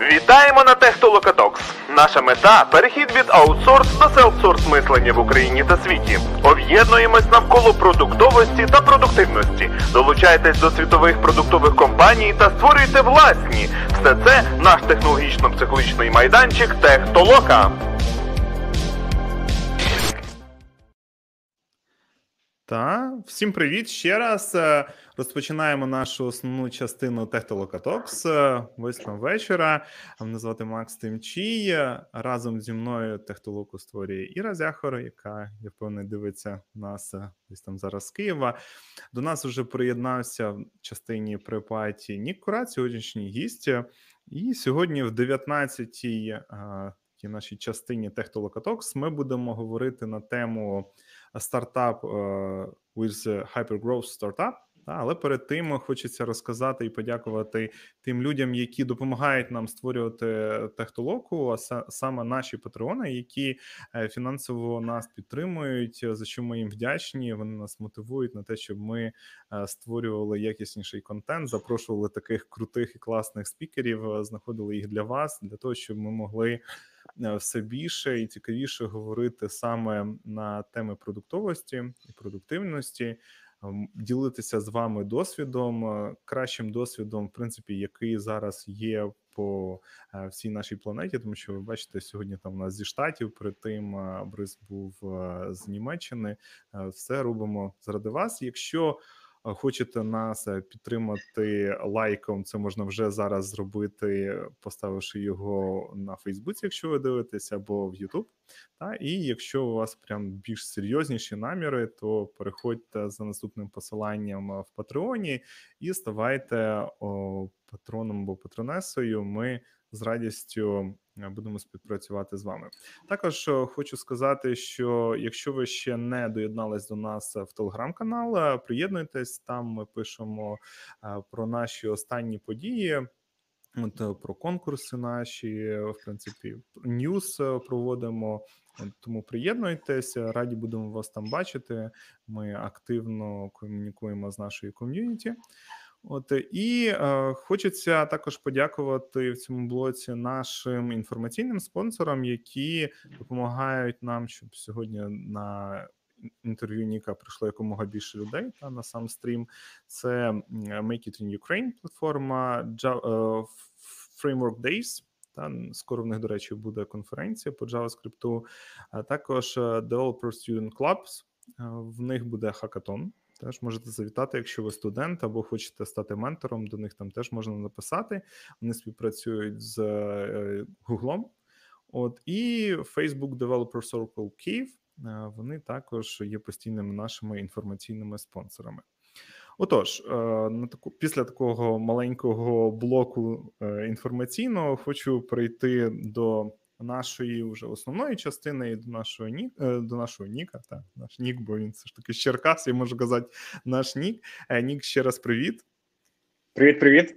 Вітаємо на Технолокатокс. Наша мета перехід від аутсорс до селфсорс мислення в Україні та світі. Об'єднуємось навколо продуктовості та продуктивності. Долучайтесь до світових продуктових компаній та створюйте власні. Все це наш технологічно-психологічний майданчик Техтолока. Та всім привіт ще раз. Е, розпочинаємо нашу основну частину Техтолокатокс. Восьма вечора. Мене звати Макс Тимчій. Разом зі мною Техтолоку створює Іра Зяхор, яка я впевнений дивиться нас е, десь там зараз з Києва. До нас вже приєднався в частині припаті Нік Курат, сьогоднішній гість. І сьогодні, в 19-й е, нашій частині Техтолокатокс, ми будемо говорити на тему стартап with Hypergrowth Startup. Але перед тим хочеться розказати і подякувати тим людям, які допомагають нам створювати технолоку, а саме наші патреони, які е, фінансово нас підтримують, за що ми їм вдячні. Вони нас мотивують на те, щоб ми е, створювали якісніший контент, запрошували таких крутих і класних спікерів, е, знаходили їх для вас, для того, щоб ми могли Е, все більше і цікавіше говорити саме на теми продуктовості і продуктивності, ділитися з вами досвідом, е, кращим досвідом, в принципі, який зараз є по е, всій нашій планеті, тому що ви бачите, сьогодні там у нас зі штатів, при тим Брис був з Німеччини. Все робимо заради вас. Якщо Хочете нас е, підтримати лайком? Це можна вже зараз зробити, поставивши його на Фейсбуці, якщо ви дивитесь, або в Ютуб. Та і якщо у вас прям більш серйозніші наміри, то переходьте за наступним посиланням в Патреоні і ставайте о, патроном або патронесою. Ми з радістю Е, будемо співпрацювати з вами. Також е, хочу сказати, що якщо ви ще не доєднались до нас в телеграм-канал, е, приєднуйтесь там. Ми пишемо про наші останні події. От про конкурси наші, в принципі, ньюс проводимо. Тому приєднуйтеся, раді будемо вас там бачити. Ми активно комунікуємо з нашою ком'юніті. От і е, хочеться також подякувати в цьому блоці нашим інформаційним спонсорам, які допомагають нам, щоб сьогодні на інтерв'ю Ніка прийшло якомога більше людей та на сам стрім. Це Make It in Ukraine платформа е, Framework Days. Та скоро в них, до речі, буде конференція по JavaScript, а також е, Developer Student Clubs. Е, в них буде хакатон. Теж можете завітати, якщо ви студент або хочете стати ментором, до них там теж можна написати. Вони співпрацюють з Гуглом. От і Facebook Developer Circle Kyiv, е, Вони також є постійними нашими інформаційними спонсорами. Отож, е, на таку після такого маленького блоку е, інформаційного хочу перейти до нашої вже основної частини і до нашого нік е, до нашого Ніка. Та наш Нік, бо він все ж таки з Черкас, я можу казати наш Нік. Е, Нік, ще раз привіт. Привіт, привіт.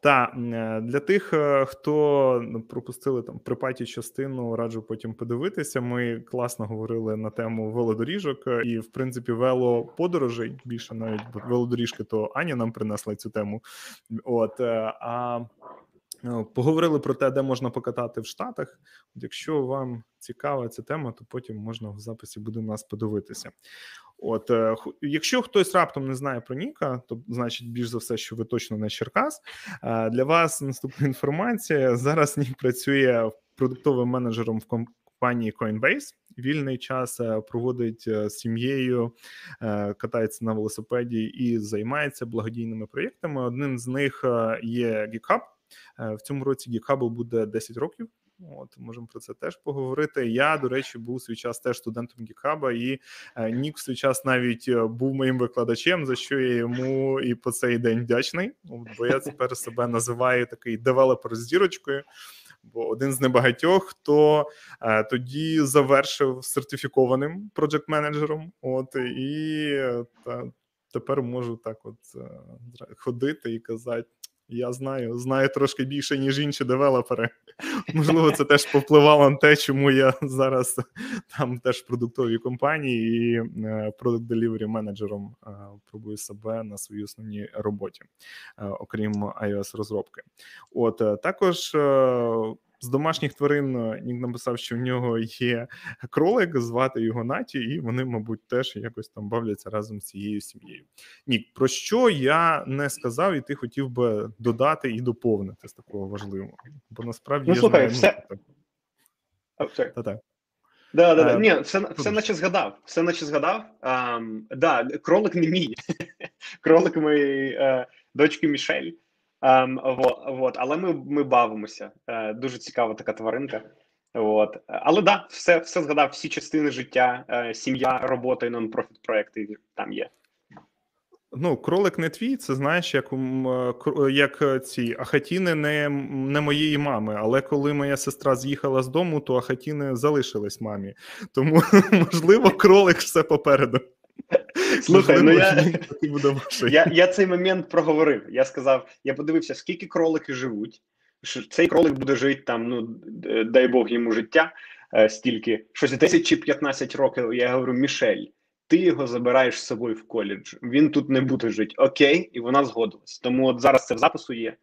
Та е, для тих, хто ну, пропустили там припаті частину, раджу потім подивитися. Ми класно говорили на тему велодоріжок і, в принципі, велоподорожей більше навіть велодоріжки, то Аня нам принесла цю тему. От а поговорили про те, де можна покатати в Штатах. Якщо вам цікава ця тема, то потім можна в записі буде нас подивитися. От, е, якщо хтось раптом не знає про Ніка, то значить більш за все, що ви точно не Черкас. Е, для вас наступна інформація. Зараз Нік працює продуктовим менеджером в компанії Coinbase. Вільний час проводить з сім'єю, катається на велосипеді і займається благодійними проєктами. Одним з них є GitHub, Е, в цьому році GitHub буде 10 років. От можемо про це теж поговорити. Я, до речі, був свій час теж студентом GitHub, і е, Нік в свій час навіть е, був моїм викладачем, за що я йому і по цей день вдячний. Бо я тепер себе називаю такий девелопер з дірочкою. Бо один з небагатьох, хто е, тоді завершив сертифікованим проджект менеджером. От і та, тепер можу так, от ходити і казати Я знаю, знаю трошки більше, ніж інші девелопери. Можливо, це теж повпливало на те, чому я зараз там теж в продуктовій компанії і продукт делівері менеджером пробую себе на своїй основній роботі, окрім ios розробки. От також з домашніх тварин е, Нік написав, що в нього є кролик, звати його Наті, і вони, мабуть, теж якось там бавляться разом з цією сім'єю. Нік, про що я не сказав, і ти хотів би додати і доповнити з такого важливого? Бо насправді ну, я слухай, знаю, все... Ну, Та-так. Да, да, да. Ні, все, все наче згадав. Все наче згадав. Um, да, кролик не мій. кролик моєї uh, дочки Мішель. Um, вот, вот. Але ми ми бавимося. Uh, дуже цікава така тваринка. От. Але да, все все згадав, всі частини життя, uh, сім'я, робота і нон-профіт проекти там є. Ну, кролик не твій, це знаєш, як як ці ахатіни не не моєї мами. Але коли моя сестра з'їхала з дому, то ахатіни залишились мамі. Тому, можливо, кролик все попереду. Слухай, ну я я, я цей момент проговорив. Я сказав: я подивився, скільки кролики живуть. Цей кролик буде жити там, ну дай Бог йому життя, е, стільки щось 10 чи 15 років. Я говорю, Мішель, ти його забираєш з собою в коледж. Він тут не буде жити. Окей, і вона згодилась. Тому от зараз це в запису є.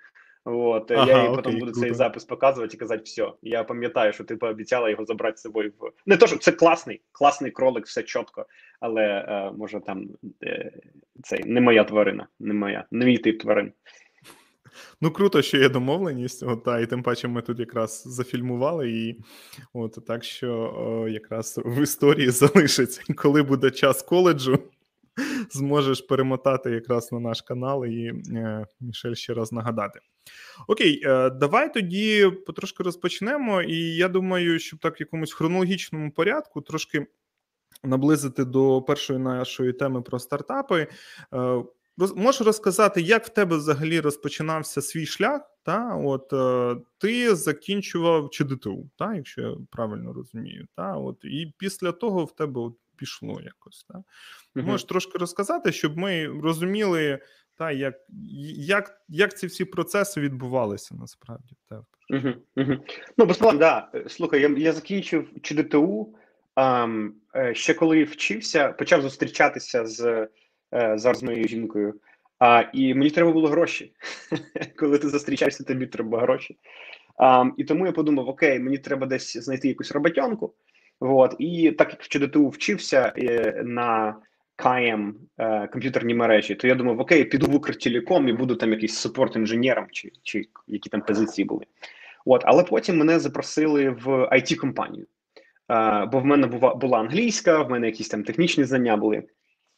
От ага, я їй потім буду круто. цей запис показувати і казати, все, я пам'ятаю, що ти пообіцяла його забрати з собою в не то, що це класний, класний кролик, все чітко, але е, може там е, це не моя тварина, не моя, не мій тип тварин. Ну, круто, що є домовленість. От, та, і тим паче ми тут якраз зафільмували і от так що о, якраз в історії залишиться, коли буде час коледжу зможеш перемотати якраз на наш канал і е, Мішель ще раз нагадати. Окей, е, давай тоді потрошки розпочнемо. І я думаю, щоб так в якомусь хронологічному порядку трошки наблизити до першої нашої теми про стартапи. Е, Можеш розказати, як в тебе взагалі розпочинався свій шлях? Та? От е, Ти закінчував ЧДТУ, та? якщо я правильно розумію. Та? От, І після того в тебе от пішло якось. Та? Угу. Можеш трошки розказати, щоб ми розуміли, та, як як, як ці всі процеси відбувалися насправді. Та. Угу, угу. Ну, безпечно, да. Слухай, я я закінчив ЧДТУ. А, е, ще коли вчився, почав зустрічатися з е, зараз моєю жінкою. А, І мені треба було гроші. Коли ти зустрічаєшся, тобі треба гроші. А, І тому я подумав: окей, мені треба десь знайти якусь роботянку. Вот. І так як в ЧДТУ вчився е, на КАєм е, комп'ютерні мережі, то я думав, окей, піду в Укртелеком і буду там якийсь супорт інженером, чи чи які там позиції були. От, Але потім мене запросили в IT компанію е, бо в мене була була англійська, в мене якісь там технічні знання були.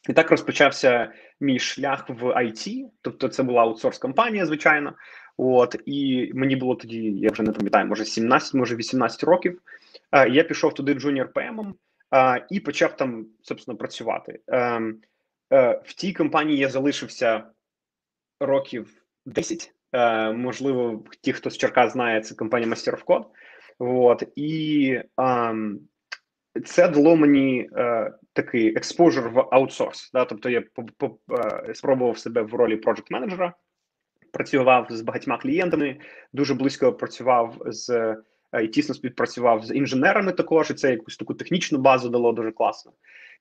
І так розпочався мій шлях в IT, тобто це була аутсорс компанія, звичайно. От і мені було тоді, я вже не пам'ятаю, може 17, може 18 років. Е, я пішов туди junior PM ом е, і почав там собственно працювати. Е, е, в тій компанії я залишився років 10. Е, можливо, ті, хто з Черкас знає, це компанія Master of Code. От і ем, це дало мені е, такий експожер в аутсорс. Да? Тобто я по, спробував себе в ролі проджект менеджера, працював з багатьма клієнтами, дуже близько працював з і тісно співпрацював з інженерами. Також і це якусь таку технічну базу дало дуже класно.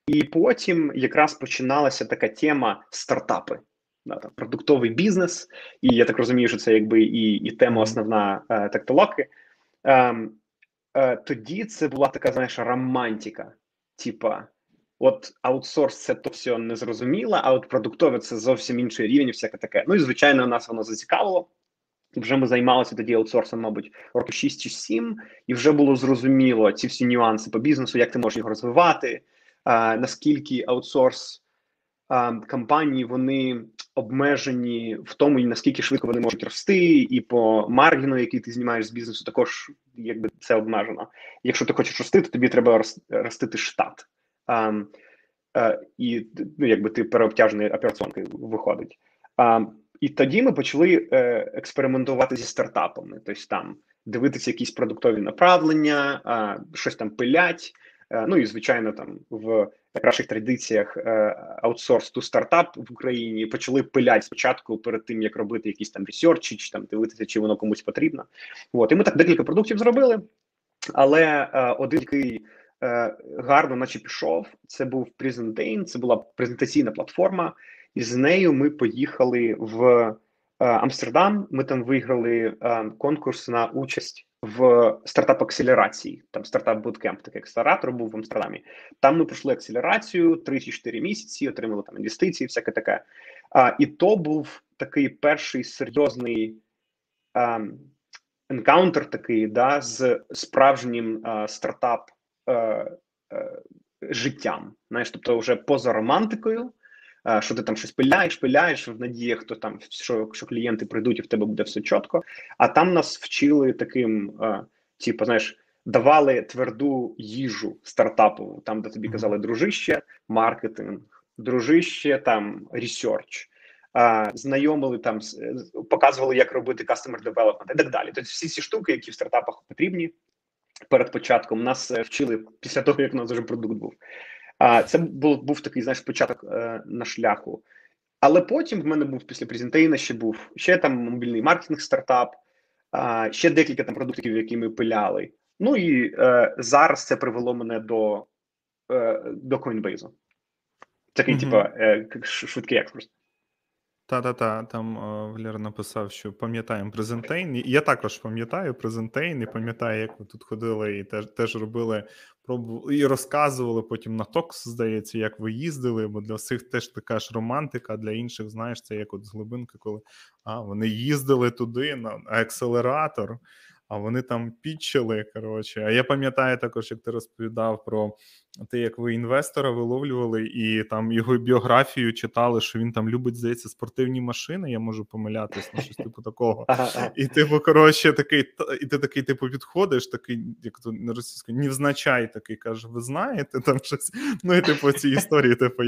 І потім якраз починалася така тема стартапи. Да, там, Продуктовий бізнес, і я так розумію, що це якби і і тема основна е, тектолоки. Ем, е, тоді це була така, знаєш, романтика. Типа, от аутсорс це то все не зрозуміло, а от продуктове це зовсім інший рівень, всяке таке. Ну і звичайно, нас воно зацікавило. Вже ми займалися тоді аутсорсом, мабуть, роки 6 чи 7, і вже було зрозуміло ці всі нюанси по бізнесу, як ти можеш його розвивати, а, наскільки аутсорс а, компанії вони обмежені в тому, наскільки швидко вони можуть рости, і по маргіну, який ти знімаєш з бізнесу, також якби це обмежено. Якщо ти хочеш рости, то тобі треба ростити штат. А, і ну, якби ти переобтяжений операціонкою виходить. І тоді ми почали е, експериментувати зі стартапами, тобто там дивитися якісь продуктові направлення, щось там пилять. Ну і звичайно, там в кращих традиціях аутсорс ту стартап в Україні почали пилять спочатку перед тим, як робити якісь там ресерчі, чи там дивитися, чи воно комусь потрібно. От і ми так декілька продуктів зробили, але один який гарно, наче пішов, це був Presentane, це була презентаційна платформа, і з нею ми поїхали в. Амстердам. Ми там виграли конкурс на участь в стартап акселерації. Там Startup Bootcamp, такий акселератор був в Амстердамі. Там ми пройшли акселерацію 3-4 місяці, отримали там інвестиції, всяке таке. І то був такий перший серйозний а, encounter, такий да, з справжнім а, стартап а, а, життям. Знаєш, тобто, вже поза романтикою. Що ти там щось пиляєш, пиляєш в надії, хто там що що клієнти прийдуть, і в тебе буде все чітко. А там нас вчили таким, типу, знаєш, давали тверду їжу стартапу, там де тобі казали дружище, маркетинг, дружище, там research, знайомили там, показували, як робити customer development і так далі. Тобто всі ці штуки, які в стартапах потрібні перед початком, нас е, вчили після того, як у нас вже продукт був. А це був був такий знаєш, початок е, на шляху. Але потім в мене був після презентейна ще був ще там мобільний маркетинг стартап, ще декілька там продуктів, які ми пиляли. Ну і е, зараз це привело мене до е, до Coinbase. Такий, mm-hmm. типу, е, швидкий екскурс. Та-та-та, там Валер написав, що пам'ятаємо презентейн. Я також пам'ятаю презентейн і пам'ятаю, як ви тут ходили і теж теж робили і розказували потім на Токс, здається, як ви їздили, бо для всіх теж така ж романтика, для інших, знаєш, це як от з глибинки, коли а, вони їздили туди на акселератор а вони там пітчили. Коротше, а я пам'ятаю також, як ти розповідав про те, як ви інвестора виловлювали, і там його біографію читали, що він там любить, здається, спортивні машини. Я можу помилятись на щось типу такого. І типу, коротше, такий, і ти такий, типу, підходиш, такий, як то не російською, невзначай такий каже: ви знаєте там щось? Ну і типу ці історії, типу,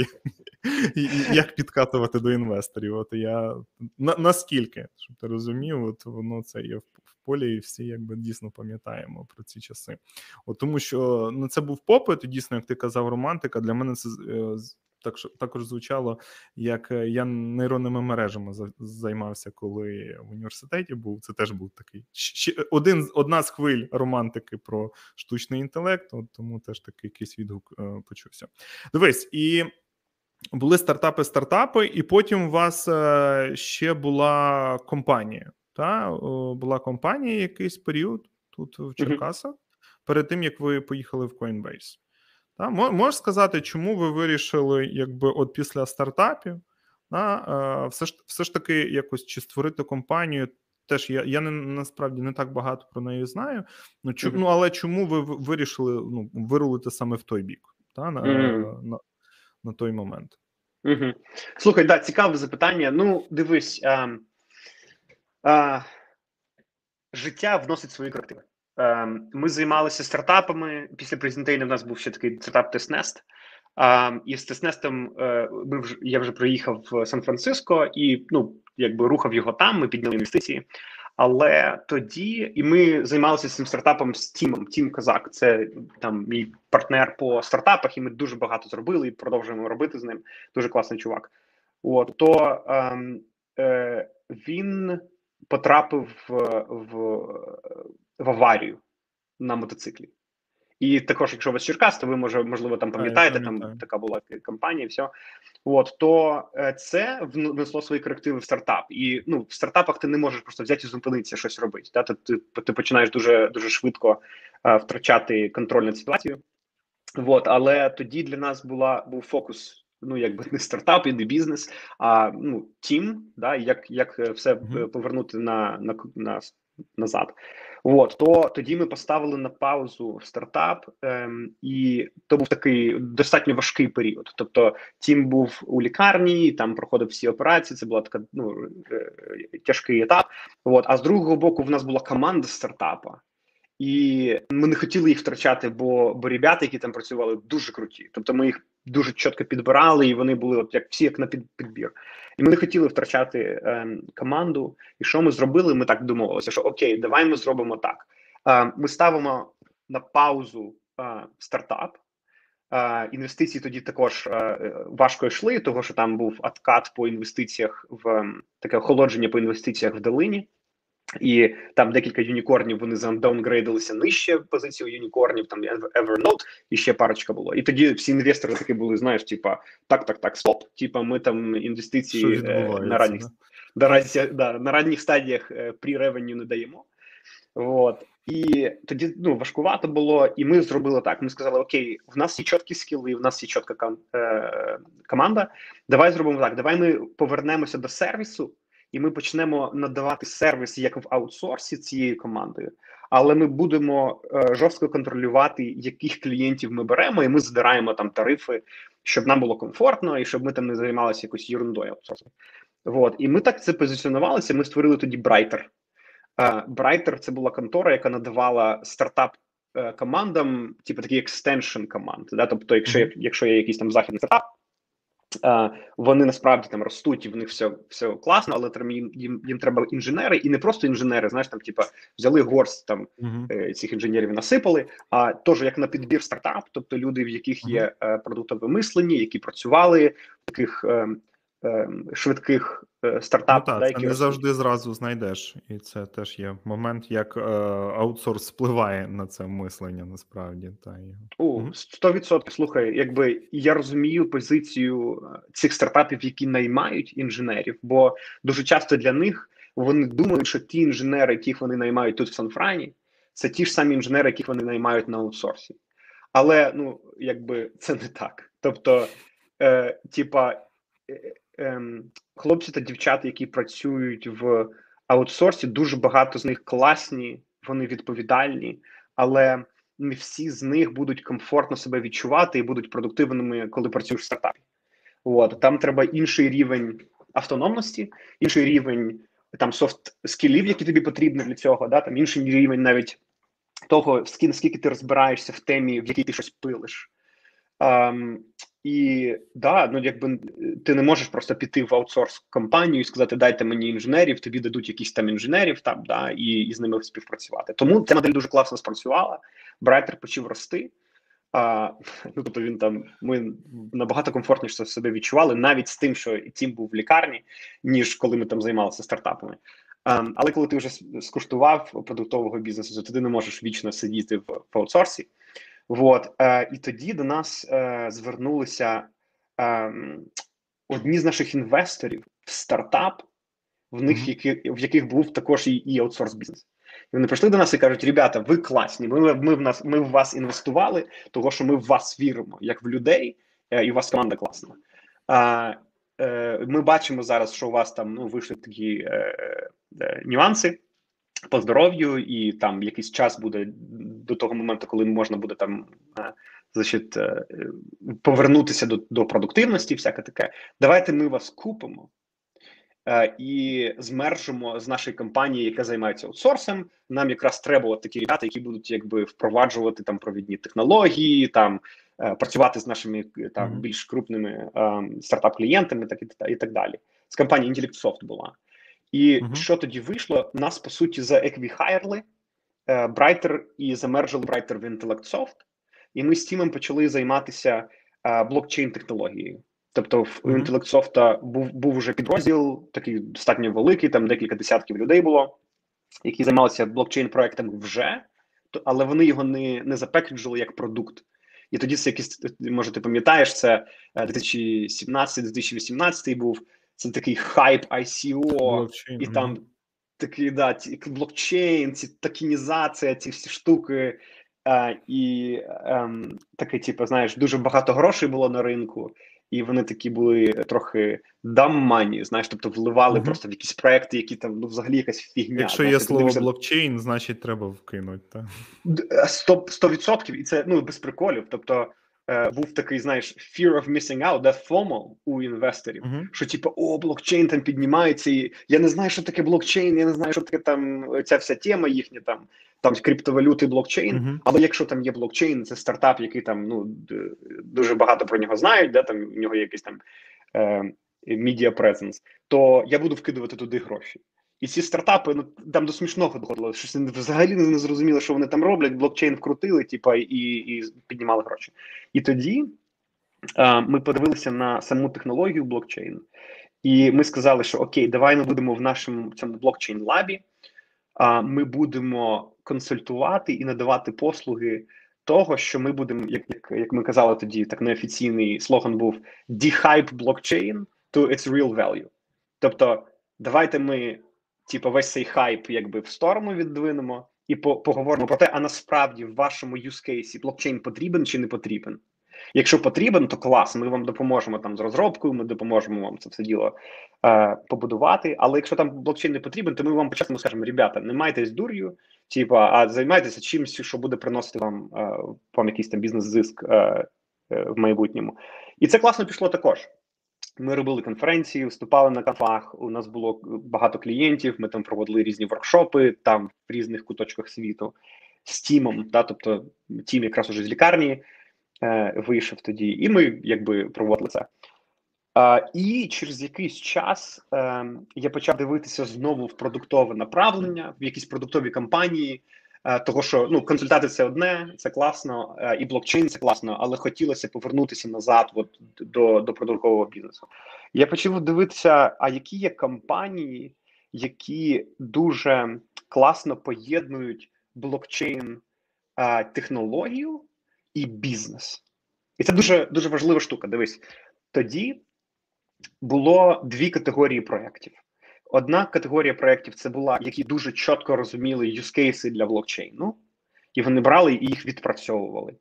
як підкатувати до інвесторів. От я наскільки, щоб ти розумів, от воно це є в полі, і всі якби дійсно пам'ятаємо про ці часи. От Тому що ну, це був попит, і дійсно, як ти казав, романтика. Для мене це е, так, також звучало, як е, я нейронними мережами займався, коли в університеті був. Це теж був такий один одна з хвиль романтики про штучний інтелект. От Тому теж такий якийсь відгук е, почувся. Дивись, і були стартапи, стартапи, і потім у вас ще була компанія. Та була компанія якийсь період тут в Черкасах, mm-hmm. перед тим як ви поїхали в Coinbase. Та, Можеш сказати, чому ви вирішили, якби от після стартапів, та, все ж все ж таки якось чи створити компанію? Теж я я не насправді не так багато про неї знаю. Ну чу, mm-hmm. ну але чому ви вирішили ну, вирулити саме в той бік, та, на, mm-hmm. на, на той момент? Слухай, да, цікаве запитання. Ну, дивись. А... Життя вносить свої корективи. Ми займалися стартапами. Після презентейну в нас був ще такий стартап Тестнест. І з Тестнестом е, ми вже я вже приїхав в Сан-Франциско і ну якби рухав його там. Ми підняли інвестиції. Але тоді і ми займалися цим стартапом з Тімом. Тім Козак. Це там мій партнер по стартапах, і ми дуже багато зробили і продовжуємо робити з ним. Дуже класний чувак. От то ем, е, він потрапив в, в, в аварію на мотоциклі. І також, якщо ви з Черкас, то ви може, можливо там пам'ятаєте, там така була кампанія, і все. От то е, це внесло свої корективи в стартап. І ну в стартапах ти не можеш просто взяти і зупинитися щось робити. Да? Ти, ти ти, починаєш дуже дуже швидко а, е, втрачати контроль над ситуацією. От, але тоді для нас була був фокус ну якби не стартап і не бізнес, а ну тім, да, як як е, все mm-hmm. повернути на на, на назад. От то тоді ми поставили на паузу стартап, ем, і то був такий достатньо важкий період. Тобто, тім був у лікарні, там проходив всі операції. Це була така ну е, тяжкий етап. От а з другого боку, в нас була команда стартапа. І ми не хотіли їх втрачати, бо бо ребята, які там працювали, дуже круті. Тобто ми їх дуже чітко підбирали, і вони були от як всі як на підбір. І ми не хотіли втрачати е, команду. І що ми зробили? Ми так домовилися, що окей, давай ми зробимо так. Е, ми ставимо на паузу е, стартап. Інвестиції тоді також важко йшли, того що там був откат по інвестиціях в таке охолодження по інвестиціях в долині. І там декілька юнікорнів вони задаунгрейдилися нижче позицію юнікорнів, там Evernote, і ще парочка було. І тоді всі інвестори такі були, знаєш, типа так, так, так, стоп. Типа, ми там інвестиції е, на ранніх да? да, на ранніх стадіях е, при ревеню не даємо. От. І тоді ну важкувато було, і ми зробили так. Ми сказали: Окей, в нас є чіткі скіли, в нас є чітка е- команда. Давай зробимо так. Давай ми повернемося до сервісу і ми почнемо надавати сервіс як в аутсорсі цією командою, але ми будемо е, жорстко контролювати, яких клієнтів ми беремо, і ми здираємо там тарифи, щоб нам було комфортно і щоб ми там не займалися якоюсь ерундою аутсорсу. Вот. І ми так це позиціонувалися. Ми створили тоді Brighter. Brighter – це була контора, яка надавала стартап uh, командам, типу такий екстеншн команд. Да? Тобто, якщо якщо є якийсь там західний стартап, вони насправді там ростуть і в них все все класно, але там їм їм, їм треба інженери, і не просто інженери. Знаєш, там типа взяли горсть там uh-huh. цих інженерів насипали. А теж як на підбір стартап, тобто люди, в яких є uh-huh. продуктове мислення, які працювали в таких. Е, Ем, швидких е, стартапів. Ну, так, це не завжди зразу знайдеш, і це теж є момент, як е, аутсорс впливає на це мислення. Насправді та О, 100%. Слухай, якби я розумію позицію е, цих стартапів, які наймають інженерів, бо дуже часто для них вони думають, що ті інженери, яких вони наймають тут в Сан-Франі, це ті ж самі інженери, яких вони наймають на аутсорсі. Але ну якби це не так. Тобто, е, типа. Ем, хлопці та дівчата, які працюють в аутсорсі, дуже багато з них класні, вони відповідальні, але не всі з них будуть комфортно себе відчувати і будуть продуктивними, коли працюєш в стартапі. От там треба інший рівень автономності, інший рівень там софт скілів, які тобі потрібні для цього. Да, там інший рівень навіть того, скільки ти розбираєшся в темі, в якій ти щось пилиш. Um, і да, ну якби ти не можеш просто піти в аутсорс компанію і сказати, дайте мені інженерів, тобі дадуть якісь там інженерів там, да, і і з ними співпрацювати. Тому ця модель дуже класно спрацювала. Брайтер почав рости. А, ну, тобто він там ми набагато комфортніше себе відчували, навіть з тим, що Тім був в лікарні, ніж коли ми там займалися стартапами. А, але коли ти вже скуштував продуктового бізнесу, то ти не можеш вічно сидіти в, в аутсорсі. Вот. Е, І тоді до нас е, звернулися е, одні з наших інвесторів в стартап, в них які, в яких був також і, і аутсорс бізнес. І вони прийшли до нас і кажуть: ребята, ви класні. Ми ми в нас ми в вас інвестували, того що ми в вас віримо, як в людей, е, і у вас команда класна. Е, Ми бачимо зараз, що у вас там ну вийшли такі е, е, нюанси по здоров'ю, і там якийсь час буде до того моменту, коли можна буде там е, значить, е, повернутися до до продуктивності, всяке таке. Давайте ми вас купимо е, і змержимо з нашої компанії, яка займається аутсорсом. Нам якраз треба такі ребята, які будуть якби впроваджувати там провідні технології, там працювати з нашими там більш крупними стартап-клієнтами, так і, і так далі. З компанії Intellectsoft була. І uh-huh. що тоді вийшло? Нас по суті заеквіхайрли Brighter і замержили Brighter в IntellectSoft, і ми з Тімом почали займатися е, блокчейн технологією. Тобто, в uh-huh. IntellectSoft був був вже підрозділ, такий достатньо великий, там декілька десятків людей було, які займалися блокчейн-проектами вже, але вони його не не запекеджили як продукт. І тоді це якийсь, може, ти пам'ятаєш, це 2017-2018 е, був це такий хайп ICO, блокчейн, і там такий да, ті, блокчейн, ці токенізація, ці всі штуки. А, І ем, таке, типу, знаєш, дуже багато грошей було на ринку, і вони такі були трохи даммані, знаєш, тобто вливали uh просто в якісь проекти, які там ну, взагалі якась фігня. Якщо знаєш, є слово дивишся... блокчейн, значить треба вкинути. так? 100%, 100%, і це ну без приколів. Тобто е, був такий, знаєш, fear of missing out, да, FOMO у інвесторів, uh-huh. що типу, о, блокчейн там піднімається, і я не знаю, що таке блокчейн, я не знаю, що таке там ця вся тема їхня там. Там криптовалюти блокчейн, uh-huh. але якщо там є блокчейн, це стартап, який там ну дуже багато про нього знають, де там у нього є якийсь там е, media presence, то я буду вкидувати туди гроші. І ці стартапи ну там до смішного доходило. Щось взагалі не зрозуміло, що вони там роблять. Блокчейн вкрутили, типа, і і піднімали гроші. І тоді а, ми подивилися на саму технологію блокчейну, і ми сказали, що окей, давай ми будемо в нашому цьому блокчейн лабі. А ми будемо консультувати і надавати послуги того, що ми будемо, як, як ми казали тоді, так неофіційний слоган був «De-hype blockchain to its real value». Тобто, давайте ми, типу, весь цей хайп якби в сторону віддвинемо і по поговоримо про те, а насправді в вашому case блокчейн потрібен чи не потрібен. Якщо потрібен, то клас, ми вам допоможемо там з розробкою, ми допоможемо вам це все діло е, побудувати. Але якщо там блокчейн не потрібен, то ми вам почасно скажемо: ребята, не майтесь дур'ю, типа, а займайтеся чимось, що буде приносити вам е, вам якийсь там бізнес-зиск е, е, в майбутньому. І це класно пішло також. Ми робили конференції, виступали на кафах. У нас було багато клієнтів. Ми там проводили різні воркшопи там в різних куточках світу з тімом. Да, тобто тім якраз уже з лікарні е, вийшов тоді, і ми якби проводили це. Е, і через якийсь час е, я почав дивитися знову в продуктове направлення, в якісь продуктові компанії. Е, того, що ну консультати це одне, це класно, е, і блокчейн це класно, але хотілося повернутися назад, от до до продуктового бізнесу. Я почав дивитися, а які є компанії, які дуже класно поєднують блокчейн е, технологію і бізнес. І це дуже дуже важлива штука. Дивись, тоді було дві категорії проєктів. Одна категорія проєктів це була, які дуже чітко розуміли юзкейси для блокчейну, і вони брали і їх відпрацьовували.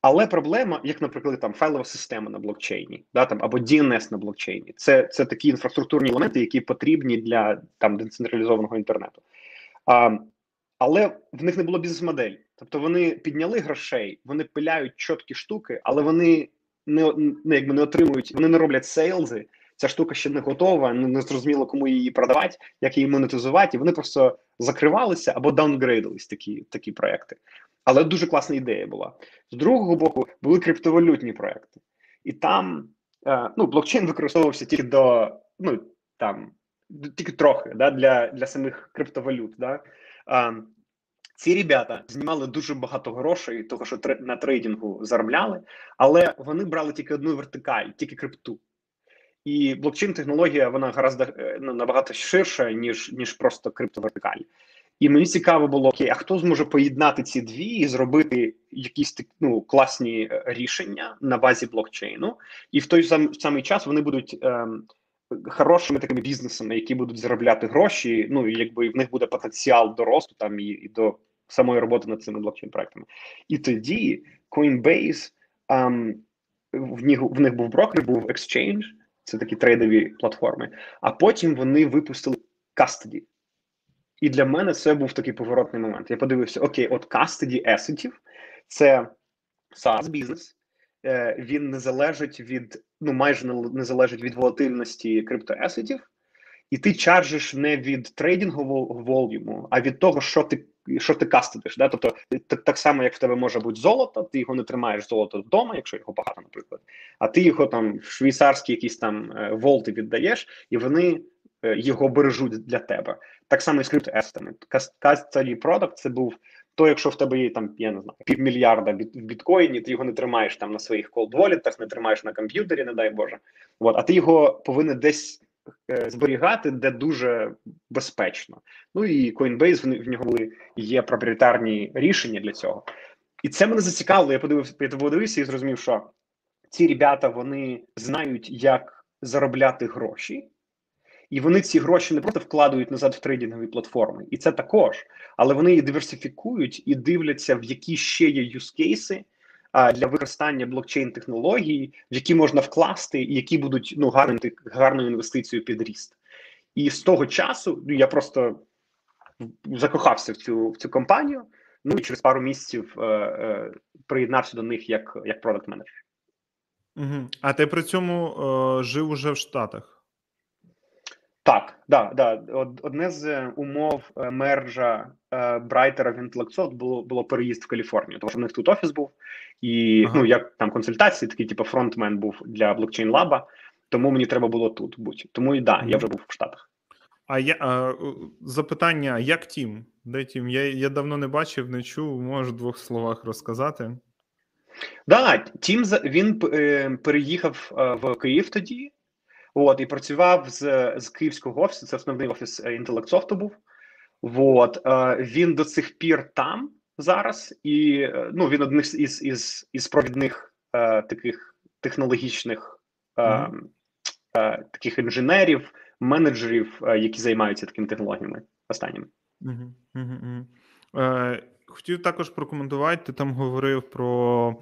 Але проблема, як, наприклад, там файлова система на блокчейні, да, там або DNS на блокчейні, це це такі інфраструктурні елементи, які потрібні для там децентралізованого інтернету. А, Але в них не було бізнес-моделі. Тобто вони підняли грошей, вони пиляють чіткі штуки, але вони не не, якби не отримують, вони не роблять сейлзи. Ця штука ще не готова, не зрозуміло, кому її продавати, як її монетизувати. І вони просто закривалися або даунгрейдились такі такі проекти. Але дуже класна ідея була. З другого боку, були криптовалютні проекти, і там е, ну, блокчейн використовувався тільки до ну там тільки трохи да, для для самих криптовалют. Да. Е, ці ребята знімали дуже багато грошей, того що на трейдингу заробляли, але вони брали тільки одну вертикаль, тільки крипту. І блокчейн-технологія вона гораздо е, ну, набагато ширша, ніж ніж просто криптовертикаль. І мені цікаво було, окей, а хто зможе поєднати ці дві і зробити якісь ну, класні е, рішення на базі блокчейну, і в той сам, в самий час вони будуть ем, хорошими такими бізнесами, які будуть заробляти гроші. Ну і якби в них буде потенціал до росту там і, і до самої роботи над цими блокчейн-проектами. І тоді Coinbase, ем, в них в них був брокер, був Exchange, це такі трейдові платформи. А потім вони випустили Custody. І для мене це був такий поворотний момент. Я подивився: окей, от Custody Assetів це SaaS бізнес, е, він не залежить від, ну майже не залежить від волатильності криптоасетів, і ти чаржиш не від трейдингового волюму, а від того, що ти що ти кастидиш. Да? Тобто, так, само, як в тебе може бути золото, ти його не тримаєш золото вдома, якщо його багато, наприклад, а ти його там в швейцарські якісь там е, волти віддаєш, і вони е, його бережуть для тебе. Так само і з криптоестами. Custody Product це був то, якщо в тебе є там, я не знаю, півмільярда в біткоїні, ти його не тримаєш там на своїх колд-волітах, не тримаєш на комп'ютері, не дай Боже. От, а ти його повинен десь зберігати, де дуже безпечно. Ну і Coinbase, в нього були є проприєтарні рішення для цього. І це мене зацікавило. Я подивився, я подивився і зрозумів, що ці ребята вони знають, як заробляти гроші, і вони ці гроші не просто вкладають назад в трейдингові платформи, і це також, але вони їх диверсифікують і дивляться, в які ще є юзкейси, для використання блокчейн технології, в які можна вкласти, і які будуть ну гарним гарною інвестицією під ріст. І з того часу ну я просто закохався в цю в цю компанію. Ну і через пару місяців е, е, приєднався до них як як продакт менеджер. Угу. А ти при цьому е, жив уже в Штатах? Так, да, да. Одне з умов е, мержа Брайтера в Intellectsoft було було переїзд в Каліфорнію, тому що в них тут офіс був, і ага. ну як там консультації, такий типу фронтмен був для блокчейн лаба, тому мені треба було тут бути. Тому і да, я вже був в Штатах. А я а, запитання: як тім? Де тім? Я я давно не бачив, не чув. Можеш в двох словах розказати? Да, Тім він е, переїхав е, в Київ тоді, от, і працював з з київського офісу. Це основний офіс інтелектсофту був. От, е, він до цих пір там зараз, і ну він одних із із, із провідних таких технологічних mm-hmm. таких інженерів, менеджерів, які займаються такими технологіями останніми. Хотів також прокоментувати. Ти там говорив про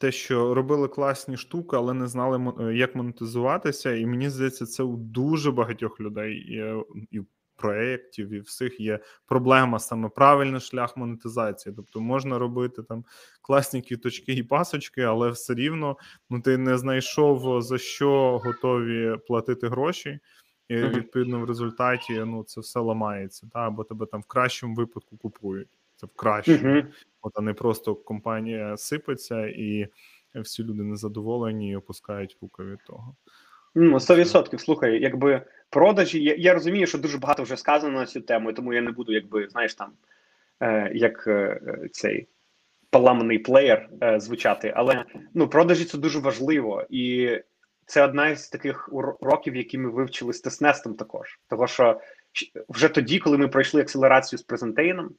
те, що робили класні штуки, але не знали, е, як монетизуватися. І мені здається, це у дуже багатьох людей і, і проєктів, і всіх є проблема саме правильний шлях монетизації. Тобто можна робити там класні квіточки і пасочки, але все рівно ну ти не знайшов за що готові платити гроші. І відповідно в результаті ну це все ламається, та або тебе там в кращому випадку купують. Це в кращому, uh-huh. от а не просто компанія сипеться, і всі люди незадоволені і опускають руки від того. Ну, 100%. Слухай, якби продажі. Я я розумію, що дуже багато вже сказано на цю тему, тому я не буду, якби знаєш, там е, як е, цей паламний плеєр е, звучати. Але ну продажі це дуже важливо, і це одна із таких уроків, які ми вивчили з Теснестом також. Того що вже тоді, коли ми пройшли акселерацію з презентейном,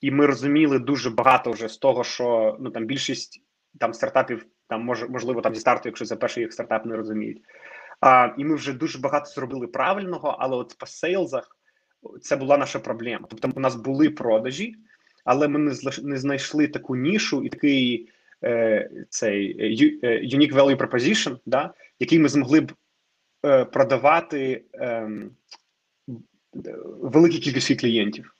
і ми розуміли дуже багато вже з того, що ну там більшість там стартапів там може можливо там зі старту, якщо це перший їх стартап не розуміють. А, І ми вже дуже багато зробили правильного, але от по сейлзах це була наша проблема. Тобто, у нас були продажі, але ми не не знайшли таку нішу і такий е, цей е, unique value proposition, да, який ми змогли б е, продавати е, великій кількості клієнтів.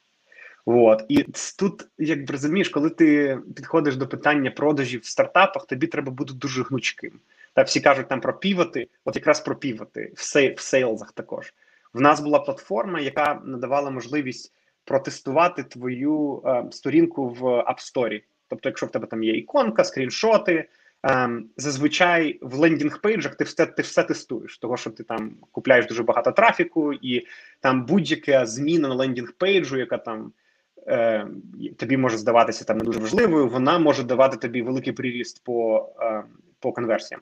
От і тут, як розумієш, коли ти підходиш до питання продажів в стартапах, тобі треба бути дуже гнучким. Та всі кажуть там про півоти, от якраз про півоти в сей, в сейлзах також. В нас була платформа, яка надавала можливість протестувати твою е, сторінку в App Store. Тобто, якщо в тебе там є іконка, скріншоти, е, зазвичай в landing page ах ти все ти все тестуєш, того що ти там купляєш дуже багато трафіку, і там будь-яка зміна на landing page у, яка там е, тобі може здаватися там не дуже важливою, вона може давати тобі великий приріст по, е, по конверсіям.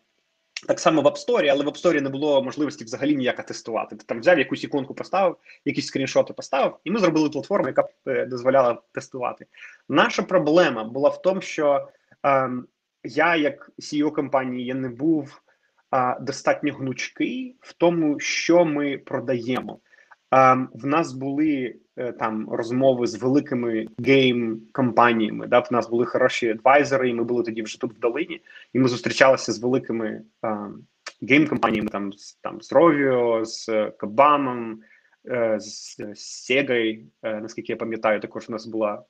Так само в App Store, але в App Store не було можливості взагалі ніяк тестувати. Ти там взяв якусь іконку, поставив, якісь скріншоти поставив, і ми зробили платформу, яка е, дозволяла тестувати. Наша проблема була в тому, що е, я, як CEO компанії, я не був е, достатньо гнучкий в тому, що ми продаємо. Ем, в нас були е, там розмови з великими гейм-компаніями. Да, в нас були хороші адвайзери, і ми були тоді вже тут в долині, і ми зустрічалися з великими гейм-компаніями, там з там з Rovio, з Кабамом, е, з Сегой, е, наскільки я пам'ятаю, також у нас була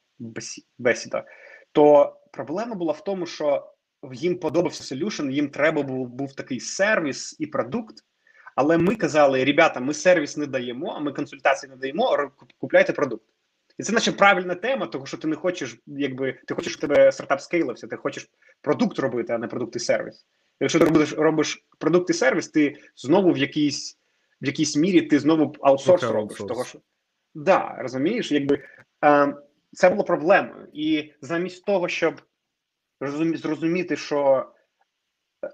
бесіда. То проблема була в тому, що їм подобався solution, їм треба був був такий сервіс і продукт. Але ми казали: ребята, ми сервіс не даємо, а ми консультації не даємо. купляйте продукт. І це наче правильна тема, тому що ти не хочеш, якби ти хочеш, щоб тебе стартап скейлився, ти хочеш продукт робити, а не продукт і сервіс. Якщо ти робиш робиш продукт і сервіс, ти знову в якійсь в якійсь мірі ти знову аутсорс okay, робиш. Того, що да, розумієш, якби е, це було проблемою. І замість того, щоб зрозуміти, що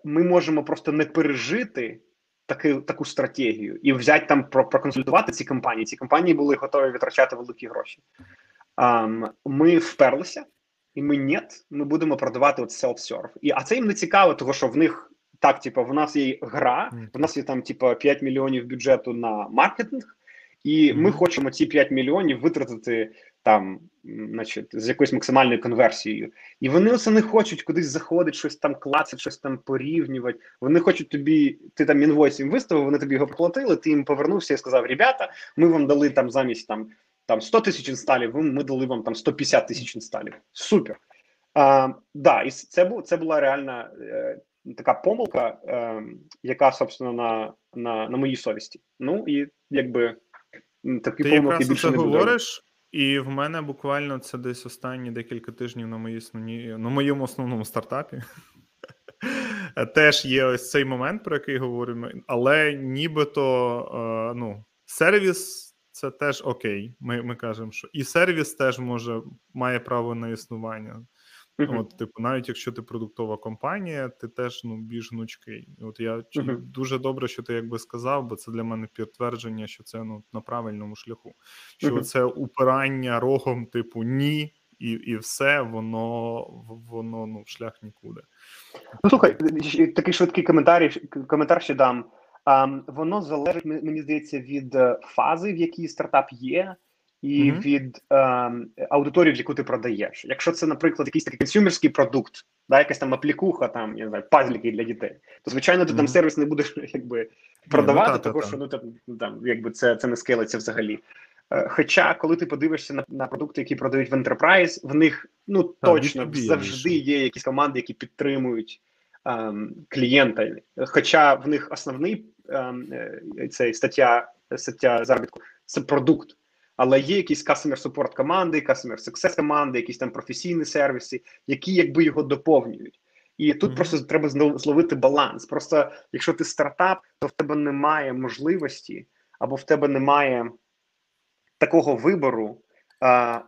ми можемо просто не пережити таки, таку стратегію і взяти там про проконсультувати ці компанії. Ці компанії були готові витрачати великі гроші. Um, ми вперлися, і ми ні, ми будемо продавати от self-serve. І а це їм не цікаво, тому що в них так, типу, в нас є гра, в нас є там, типу, 5 мільйонів бюджету на маркетинг, і ми хочемо ці 5 мільйонів витратити там, значить, з якоюсь максимальною конверсією. І вони оце не хочуть кудись заходити, щось там клацати, щось там порівнювати. Вони хочуть тобі, ти там інвойс їм виставив, вони тобі його проплатили, ти їм повернувся і сказав: Ребята, ми вам дали там замість там там 100 тисяч інсталів, ми дали вам там 150 тисяч інсталів. Супер. А, да, і це був це була реальна е, така помилка, е, яка собственно на на, на моїй совісті. Ну і якби такі Ти помилки більше не говориш. І в мене буквально це десь останні декілька тижнів на моїй основні, на моєму основному стартапі. Теж є ось цей момент, про який говоримо, але нібито е, ну, сервіс це теж окей. Ми ми кажемо, що і сервіс теж може має право на існування. Uh-huh. От, типу, навіть якщо ти продуктова компанія, ти теж ну більш гнучкий. От я uh-huh. дуже добре, що ти якби сказав, бо це для мене підтвердження, що це ну на правильному шляху. Що uh-huh. це упирання рогом, типу ні, і і все, воно воно ну шлях нікуди. Ну слухай, такий швидкий коментар, коментар ще дам. Um, воно залежить, мені здається, від е, фази, в якій стартап є, і mm-hmm. від um, аудиторії, в яку ти продаєш. Якщо це, наприклад, якийсь такий консюмерський продукт, да, якась там аплікуха, там я не знаю, пазліки для дітей, то звичайно ти mm-hmm. там сервіс не будеш якби продавати, yeah, ну, тому що ну там, там якби це це не скелиться взагалі. Е, хоча, коли ти подивишся на на продукти, які продають в Enterprise, в них ну точно завжди є якісь команди, які підтримують ем, клієнта. Хоча в них основний ем, е, цей стаття стаття заробітку це продукт. Але є якісь customer support команди, customer success команди, якісь там професійні сервіси, які якби його доповнюють. І тут mm-hmm. просто треба зловити баланс. Просто якщо ти стартап, то в тебе немає можливості або в тебе немає такого вибору а,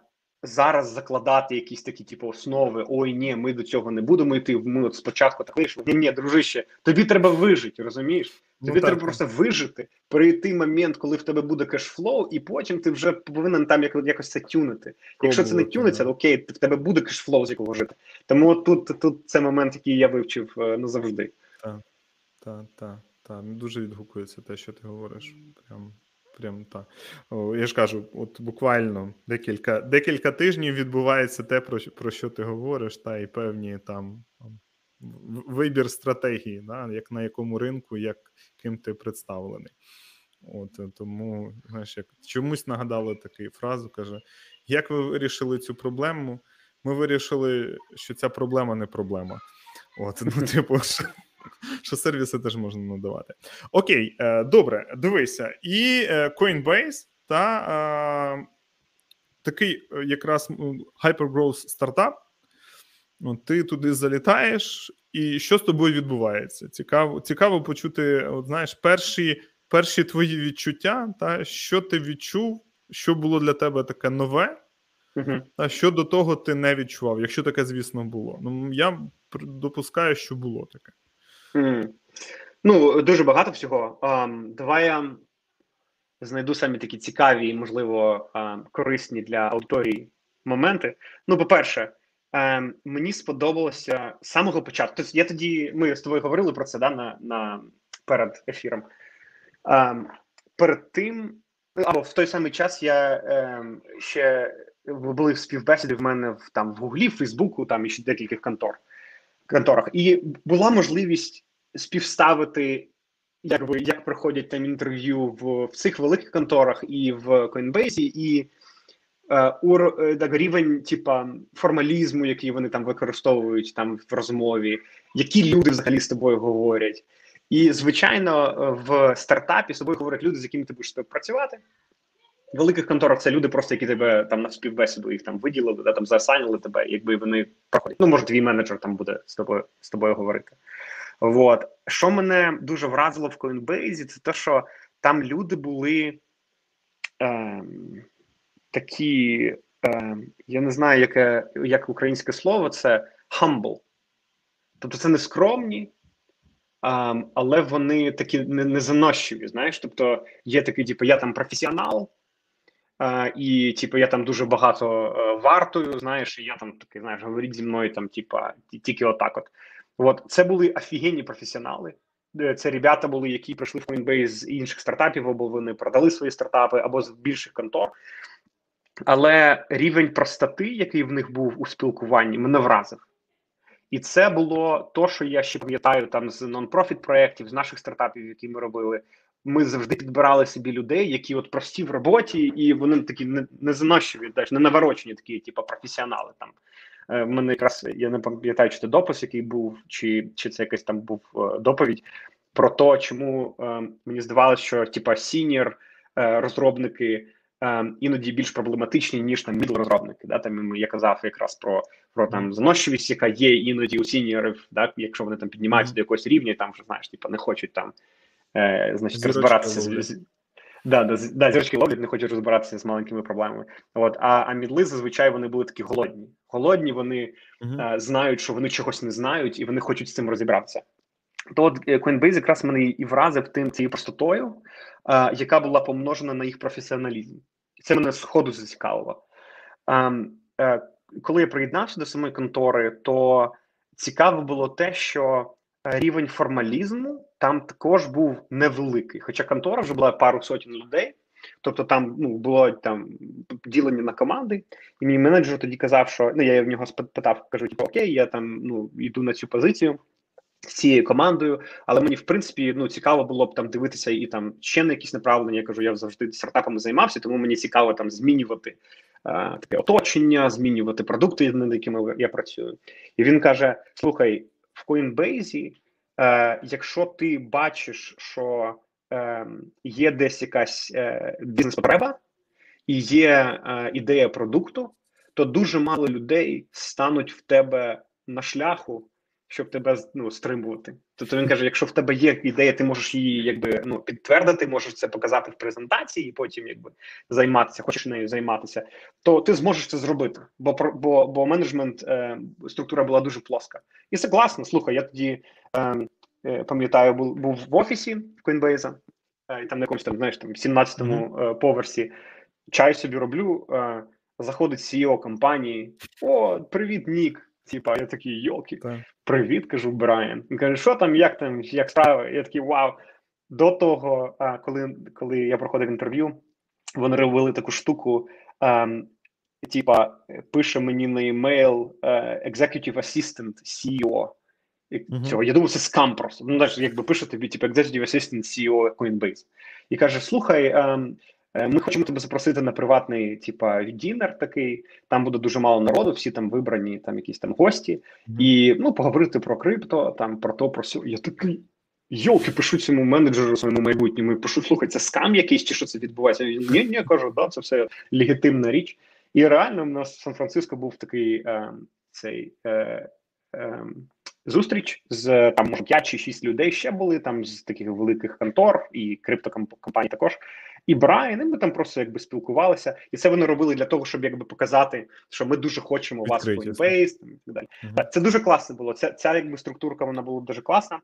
зараз закладати якісь такі, типу, основи. Ой, ні, ми до цього не будемо йти. Ми от спочатку так вийшли. Ні, ні, дружище, тобі треба вижити, розумієш? Ну тобі ну, треба так. просто вижити, прийти момент, коли в тебе буде кешфлоу, і потім ти вже повинен там як якось це тюнити. Якщо це не тюниться, то окей, в тебе буде кешфлоу, з якого жити. Тому тут тут це момент, який я вивчив е, назавжди. Так, так, так. Так, дуже відгукується те, що ти говориш. Прям Прям так. Я ж кажу, от буквально декілька декілька тижнів відбувається те, про про що ти говориш, та і певні там вибір стратегії, да, як на якому ринку, як ким ти представлений. От Тому, знаєш, як чомусь нагадали таку фразу, каже: як ви вирішили цю проблему? Ми вирішили, що ця проблема не проблема. От, ну, типу, що сервіси теж можна надавати. Окей, е, добре, дивися. І е, Coinbase та е, такий якраз hypergrowth стартап. Ну, Ти туди залітаєш, і що з тобою відбувається? Цікаво цікаво почути, от знаєш, перші перші твої відчуття, та що ти відчув, що було для тебе таке нове, uh-huh. а що до того ти не відчував, якщо таке, звісно, було. Ну, Я допускаю, що було таке. Mm. Ну, дуже багато всього. Um, давай я знайду самі такі цікаві і, можливо, um, корисні для аудиторії моменти. Ну, по-перше, um, мені сподобалося з самого початку. Тобто я тоді, ми з тобою говорили про це да, на, на перед ефіром. Перед тим, або в той самий час я ще були в співбесіди в мене в там в Гуглі, в Фейсбуку, там і ще декількох контор конторах, і була можливість співставити, якби як проходять там інтерв'ю в, в цих великих конторах і в Coinbase, і е, е, рівень, типа формалізму, який вони там використовують там в розмові, які люди взагалі з тобою говорять. І звичайно, в стартапі з тобою говорять люди, з якими ти будеш співпрацювати. Великих конторах це люди, просто які тебе там на співбесіду їх там виділили, да, там засайнили тебе, якби вони проходять. Ну, може, твій менеджер там буде з тобою з тобою говорити. От що мене дуже вразило в Coinbase, це те, що там люди були е, такі, е, я не знаю, яке як українське слово, це humble. Тобто це не скромні, е, але вони такі незанощиві. Знаєш, тобто є такий, типу, я там професіонал. Uh, і, типу, я там дуже багато uh, вартую, знаєш, і я там такий, знаєш, говоріть зі мною там, типа, тільки отак. От От це були офігенні професіонали. Е, це ребята були, які прийшли в Coinbase з інших стартапів, або вони продали свої стартапи, або з більших контор. Але рівень простоти, який в них був у спілкуванні, мене вразив. І це було то, що я ще пам'ятаю там з нон-профіт проєктів, з наших стартапів, які ми робили. Ми завжди підбирали собі людей, які от прості в роботі, і вони такі не, не занощені, не наворочені, такі, типу, професіонали там. Е, в мене якраз я не пам'ятаю, чи це допис, який був, чи чи це якась там був е, доповідь про те, чому е, мені здавалося, що типа сінір розробники іноді більш проблематичні, ніж там middle розробники. Да? Там я казав якраз про про там заносчивість, яка є іноді у senior ів, да? якщо вони там піднімаються mm-hmm. до якогось рівня, там вже знаєш, типа не хочуть там е, значить розбиратися з Да, да, да, зірочки ловлять, не хочуть розбиратися з маленькими проблемами. От, а а middle и зазвичай вони були такі голодні. Голодні, вони uh-huh. а, знають, що вони чогось не знають, і вони хочуть з цим розібратися. То от е, Coinbase якраз мене і вразив тим цією простотою, а, яка була помножена на їх професіоналізм. Це мене сходу зацікавило. А, а, е, коли я приєднався до самої контори, то цікаво було те, що рівень формалізму там також був невеликий. Хоча контора вже була пару сотень людей, тобто там ну було там ділення на команди, і мій менеджер тоді казав, що ну я в нього спитав, кажу, типу, окей, я там ну йду на цю позицію. З цією командою, але мені в принципі ну цікаво було б там дивитися і там ще на якісь направлення. Я кажу, я завжди стартапами займався, тому мені цікаво там змінювати а, таке оточення, змінювати продукти, над якими я працюю. І він каже: Слухай, в Coinbase е, якщо ти бачиш, що е, є десь якась е, бізнес-потреба і є е, ідея продукту, то дуже мало людей стануть в тебе на шляху щоб тебе ну, стримувати. Тобто він каже: якщо в тебе є ідея, ти можеш її якби ну підтвердити, можеш це показати в презентації, і потім якби займатися, хочеш нею займатися, то ти зможеш це зробити. Бо бо, бо менеджмент е, структура була дуже плоска. І це класно. Слухай, я тоді е, е, пам'ятаю, був був в офісі Coinbase, е, і там на якомусь там знаєш там 17-му mm-hmm. поверсі чай собі роблю. Е, Заходить CEO компанії: О, привіт, Нік. Типа, я такий йолки, привіт, кажу Брайан. Він каже, що там, як там, як справи? Я такий вау. До того, коли коли я проходив інтерв'ю, вони робили таку штуку. А, Типа, пише мені на емейл Executive Assistant CEO. Цього. Я думаю, це скам просто. Ну, навіть якби пише тобі, типу, Executive Assistant CEO Coinbase. І каже: Слухай, Е, ми хочемо тебе запросити на приватний, типа, дінер такий. Там буде дуже мало народу, всі там вибрані, там якісь там гості, і ну поговорити про крипто, там про то, про сьо. Я такий. Йолки, пишу цьому менеджеру своєму майбутньому, і пишу, слухай, це скам якийсь, чи що це відбувається? Ні, ні, кажу, да, це все легітимна річ. І реально в нас в Сан-Франциско був такий е, цей е, е, зустріч з там може 5 чи 6 людей ще були там з таких великих контор і криптокомпаній також і Брайан, і ми там просто якби спілкувалися, і це вони робили для того, щоб якби показати, що ми дуже хочемо вас в Coinbase, і так далі. Uh-huh. Це дуже класно було. Ця ця якби структурка вона була дуже класна.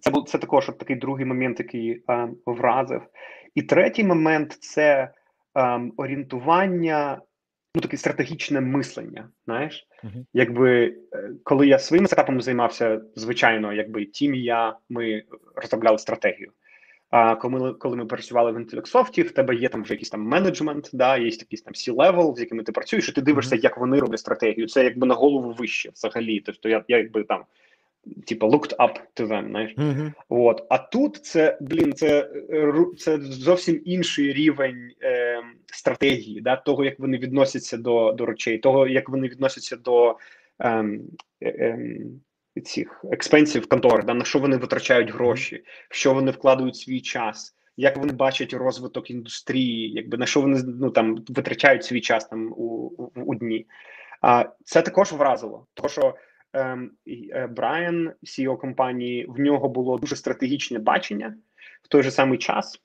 Це був це також от такий другий момент, який е, вразив. І третій момент це е, орієнтування, ну таке стратегічне мислення. Знаєш, uh-huh. якби е, коли я своїми сетапами займався, звичайно, якби тім і я ми розробляли стратегію. А коли коли ми працювали в інтелексофті, в тебе є там вже якийсь там менеджмент, да, є якийсь там C-level, з якими ти працюєш, і ти дивишся, як вони роблять стратегію. Це якби на голову вище взагалі. Тобто я я якби там, типу, looked up to them, знаєш. Mm-hmm. От. А тут це, блін, це це зовсім інший рівень е, стратегії, да, того, як вони відносяться до до речей, того, як вони відносяться до. Ем, е, е, цих експенсів контор, да, на що вони витрачають гроші, в що вони вкладають свій час, як вони бачать розвиток індустрії, якби на що вони ну там витрачають свій час там у у, у дні. А це також вразило, тому що е, Брайан, CEO компанії, в нього було дуже стратегічне бачення в той же самий час.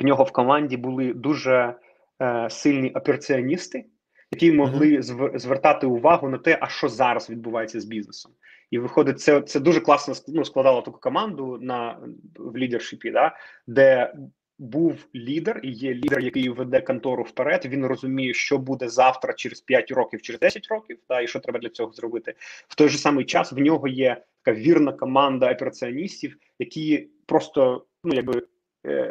В нього в команді були дуже е, сильні операціоністи, які могли звертати увагу на те, а що зараз відбувається з бізнесом. І виходить, це це дуже класно ну, складало таку команду на в лідершіпі, да, де був лідер і є лідер, який веде контору вперед. Він розуміє, що буде завтра, через 5 років, через 10 років, да, і що треба для цього зробити. В той же самий час в нього є така вірна команда операціоністів, які просто ну якби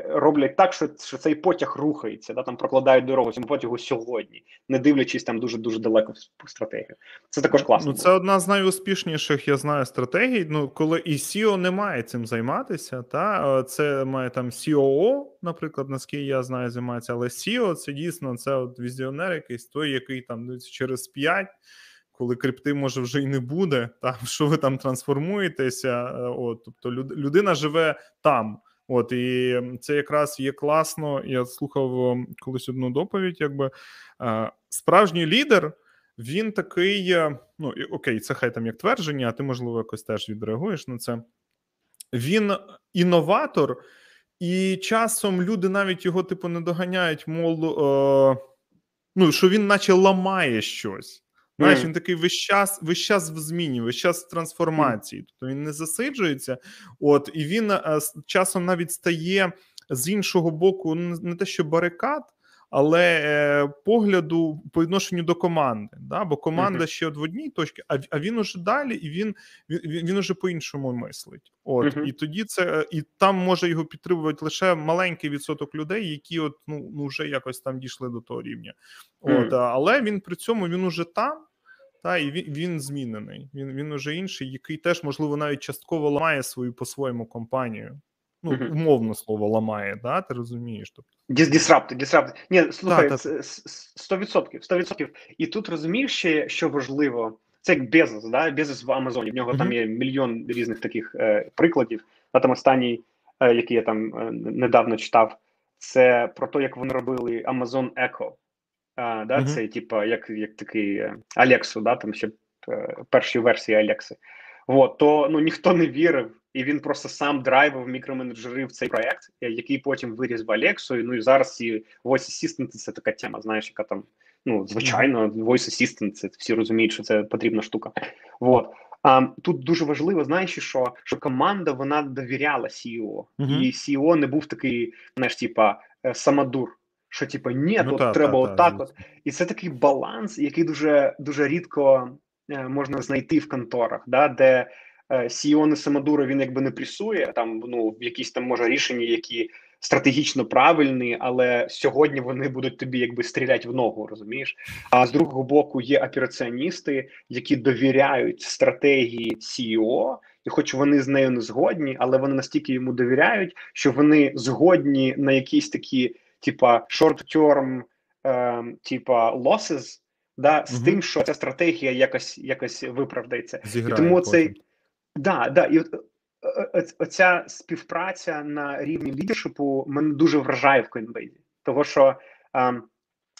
роблять так, що що цей потяг рухається, да там прокладають дорогу цьому потягу сьогодні, не дивлячись там дуже дуже далеко в стратегію. Це також класно. Ну це одна з найуспішніших, я знаю, стратегій. Ну коли і SEO не має цим займатися, та це має там COO, наприклад, наскільки я знаю, займається, але SEO це дійсно це от візіонер, якийсь той, який там ну, через 5 коли крипти може вже й не буде, там що ви там трансформуєтеся, е, от тобто людина живе там. От і це якраз є класно. Я слухав колись одну доповідь, якби справжній лідер. Він такий, е, ну окей, це хай там як твердження, а ти, можливо, якось теж відреагуєш на це. Він інноватор І часом люди навіть його, типу, не доганяють, мол, е, ну, що він наче ламає щось. Знаєш, він такий весь час весь час в зміні, весь час в трансформації. Тобто він не засиджується, от і він а, часом навіть стає з іншого боку, ну, не те, що барикад, але е, погляду по відношенню до команди. Да? Бо команда uh-huh. ще от в одній точці, а а він уже далі, і він він, він уже по-іншому мислить. От uh-huh. і тоді це і там може його підтримувати лише маленький відсоток людей, які от ну, ну вже якось там дійшли до того рівня. От, але він при цьому він уже там. Та і він він змінений. Він він уже інший, який теж можливо навіть частково ламає свою по-своєму компанію. Ну, uh-huh. умовно слово ламає, да? Ти розумієш? Тобто Дісрапти, дісрапти. Ні, слухай, сто відсотків, сто відсотків. І тут розумієш ще, що важливо, це як Безос, да? Безос в Амазоні. В нього uh-huh. там є мільйон різних таких е, прикладів. А там останній, е, який я там е, недавно читав, це про те, як вони робили Amazon Echo. А, да, uh-huh. Це типа як як такий Алексу, да, там ще е, перші версії Алекси. Вот, то ну ніхто не вірив, і він просто сам драйвив мікроменеджерив цей проект, е, який потім виріс в Алексу. Ну і зараз і Voice Assistant – це така тема, знаєш, яка там ну звичайно, Voice Assistant, це всі розуміють, що це потрібна штука. Вот. А тут дуже важливо, знаєш, що що команда вона довіряла CEO, uh-huh. і CEO не був такий, знаєш, типа е, самодур що типу, ні, ну, тут та, треба та, отак. Та, от. І це такий баланс, який дуже дуже рідко е, можна знайти в конторах, да, де е, CEO не самодура він якби не пресує, там ну якісь там може рішення, які стратегічно правильні, але сьогодні вони будуть тобі якби стріляти в ногу, розумієш? А з другого боку є операціоністи, які довіряють стратегії CEO, і хоч вони з нею не згодні, але вони настільки йому довіряють, що вони згодні на якісь такі типа short-term, е, типа losses, да, з угу. тим, що ця стратегія якось якось виправдається. Зіграє і тому цей да, да, і от, е, е, оця співпраця на рівні лідершипу мене дуже вражає в Coinbase. того що. Ем,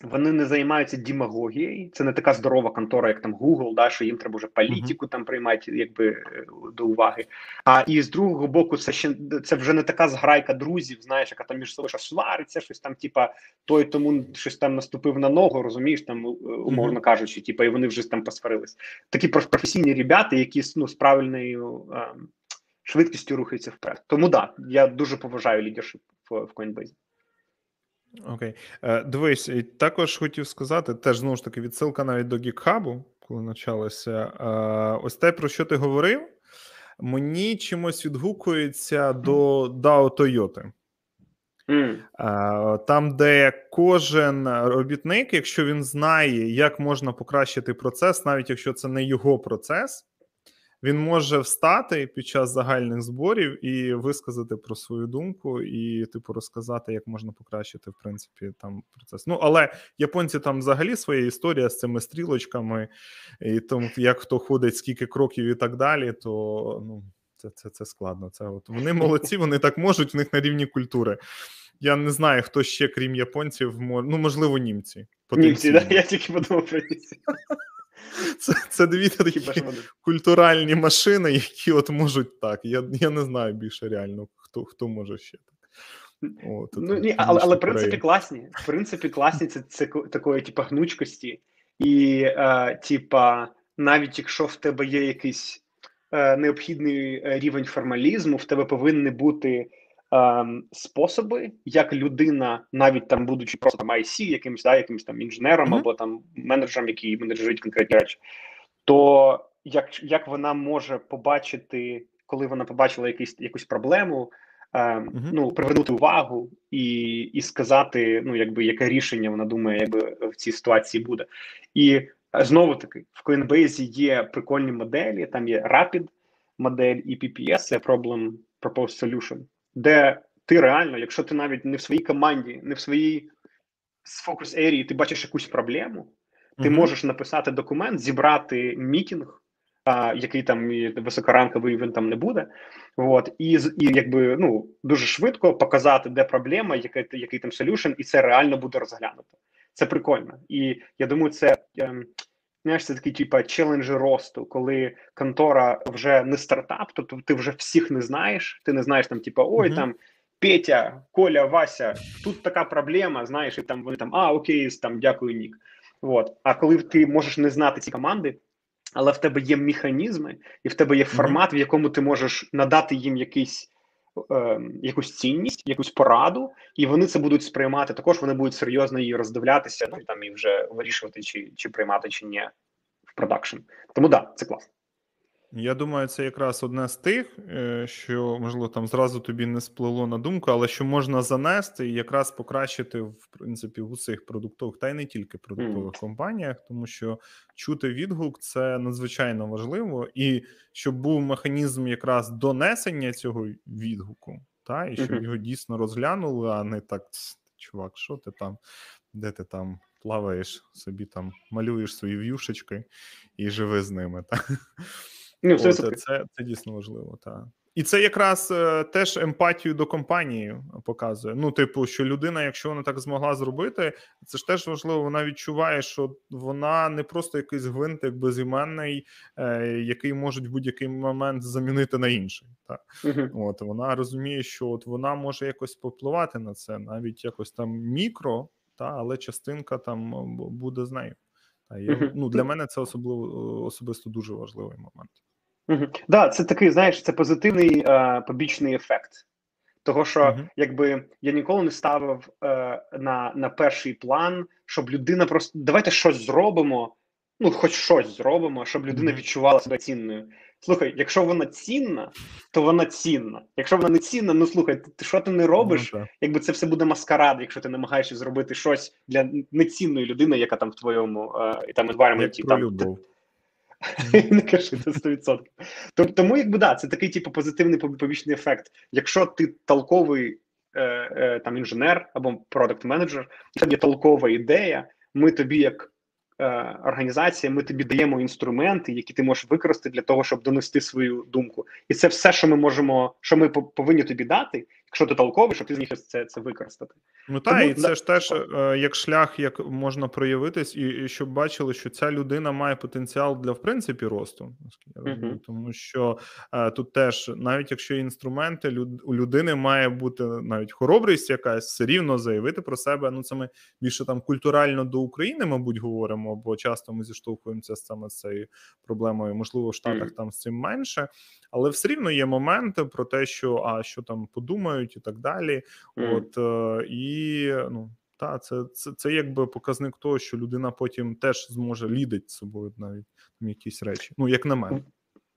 вони не займаються демагогією. Це не така здорова контора, як там Google, да, що їм треба вже політику там приймати, якби е, до уваги. А і з другого боку, це ще це вже не така зграйка друзів, знаєш, яка там між собою свариться, щось там, типа той тому щось там наступив на ногу, розумієш, там е, умовно кажучи, типа, і вони вже там посварились. Такі професійні ребята, які ну, з правильною а, швидкістю рухаються вперед. Тому да, я дуже поважаю лідершип в, в Coinbase. Окей. Е, Дивись, і також хотів сказати, теж знову ж таки, відсилка навіть до гікхабу, коли почалося. Е, ось те, про що ти говорив, мені чимось відгукується до DAO Toyota. Mm. Там, де кожен робітник, якщо він знає, як можна покращити процес, навіть якщо це не його процес, він може встати під час загальних зборів і висказати про свою думку, і типу розказати, як можна покращити в принципі там процес. Ну але японці там взагалі своя історія з цими стрілочками, і тому як хто ходить, скільки кроків і так далі, то ну. Це це, це складно. Це от Вони молодці, вони так можуть в них на рівні культури. Я не знаю, хто ще, крім японців, мож... ну можливо, німці. Німці, да? Я тільки подумав про німці. Це це дві такі культуральні машини, які от можуть так. Я я не знаю більше реально, хто хто може ще так. От, ну, ні, Але але в принципі класні. В принципі, класні це це такої, типу, гнучкості. І, е, типа, навіть якщо в тебе є якийсь е, необхідний е, рівень формалізму, в тебе повинні бути способи, як людина, навіть там, будучи просто там IC, якимось да, якимось там інженером mm-hmm. або там менеджером, який менеджерить конкретні речі, то як як вона може побачити, коли вона побачила якийсь якусь проблему, ем, mm-hmm. ну привернути увагу і і сказати, ну якби яке рішення вона думає, якби в цій ситуації буде, і знову таки в Coinbase є прикольні моделі. Там є Rapid модель і PPS, це Problem Proposed Solution де ти реально, якщо ти навіть не в своїй команді, не в своїй фокус ерії, ти бачиш якусь проблему, ти mm-hmm. можеш написати документ, зібрати мітінг, а, який там високоранковий він там не буде. От, і і якби ну дуже швидко показати, де проблема, який, який там солюшн, і це реально буде розглянуто. Це прикольно. І я думаю, це. Ем, знаєш, це такий типа челенджі росту, коли контора вже не стартап, тобто ти вже всіх не знаєш. Ти не знаєш там, типа, ой, uh-huh. там Петя, Коля, Вася, тут така проблема, знаєш, і там вони там, а, окей, там дякую, Нік. От. А коли ти можеш не знати ці команди, але в тебе є механізми, і в тебе є формат, в якому ти можеш надати їм якийсь. Е, якусь цінність, якусь пораду, і вони це будуть сприймати. Також вони будуть серйозно її роздивлятися, ну там і вже вирішувати, чи чи приймати, чи ні в продакшн. Тому да, це класно. Я думаю, це якраз одне з тих, е, що можливо там зразу тобі не сплило на думку, але що можна занести і якраз покращити в принципі в усіх продуктових, та й не тільки продуктових mm. компаніях, тому що чути відгук це надзвичайно важливо, і щоб був механізм якраз донесення цього відгуку, та і щоб mm-hmm. його дійсно розглянули, а не так, чувак, що ти там, де ти там плаваєш собі там, малюєш свої в'юшечки і живи з ними. так. Ну, От, це, це дійсно важливо, так. І це якраз е, теж емпатію до компанії показує. Ну, типу, що людина, якщо вона так змогла зробити, це ж теж важливо. Вона відчуває, що вона не просто якийсь гвинтик безіменний, е, який можуть в будь-який момент замінити на інший. Так. Uh-huh. От вона розуміє, що от вона може якось попливати на це, навіть якось там мікро, та але частинка там буде з нею. Та я, ну для мене це особливо особисто дуже важливий момент. Угу. Да, це такий, знаєш, це позитивний е, побічний ефект. Того, що uh якби я ніколи не ставив е, на на перший план, щоб людина просто давайте щось зробимо, ну хоч щось зробимо, щоб людина відчувала себе цінною. Слухай, якщо вона цінна, то вона цінна. Якщо вона не цінна, ну слухай, ти що ти не робиш? uh Якби це все буде маскарад, якщо ти намагаєшся зробити щось для нецінної людини, яка там в твоєму е, там environment, там, любов. Не кажи це 100%. Тобто, тому, якби да, це такий типу позитивний побічний ефект. Якщо ти толковий е, е, там інженер або продакт менеджер, і є толкова ідея, ми тобі, як е, організація, ми тобі даємо інструменти, які ти можеш використати для того, щоб донести свою думку. І це все, що ми можемо, що ми повинні тобі дати, якщо ти толковий, щоб ти зміг це це використати. Ну так, і це ж теж е, як шлях, як можна проявитись, і, і щоб бачили, що ця людина має потенціал для в принципі росту, uh-huh. тому що е, тут теж, навіть якщо інструменти, люд, у людини має бути навіть хоробрість, якась все рівно заявити про себе. Ну це ми більше там культурально до України, мабуть, говоримо, бо часто ми зіштовхуємося саме з цією проблемою. Можливо, в Штатах uh-huh. там з цим менше, але все рівно є моменти про те, що а що там подумають знають і так далі. Mm. От е, і ну. Та, це це це якби показник того, що людина потім теж зможе лідити з собою навіть там якісь речі. Ну, як на мене.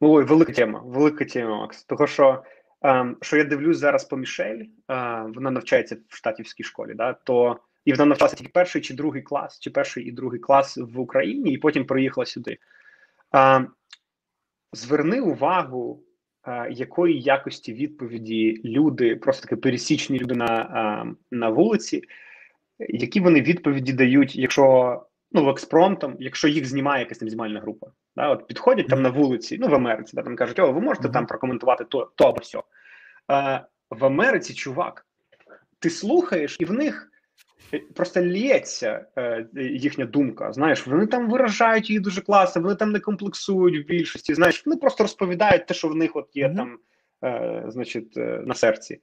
Ой, велика тема, велика тема, Макс. Того, що ем, що я дивлюсь зараз по Мішель, е, вона навчається в штатівській школі, да, то і вона навчалася тільки перший чи другий клас, чи перший і другий клас в Україні, і потім приїхала сюди. Е, зверни увагу якої якості відповіді люди, просто таки пересічні люди на на вулиці, які вони відповіді дають, якщо ну в експромтом, якщо їх знімає якась там знімальна група, да, от підходять там на вулиці, ну в Америці, да, там кажуть, о, ви можете там прокоментувати то то або все. В Америці, чувак, ти слухаєш, і в них просто лється е, їхня думка. Знаєш, вони там виражають її дуже класно, вони там не комплексують в більшості. Знаєш, вони просто розповідають те, що в них от є mm-hmm. там, е, значить, е, на серці.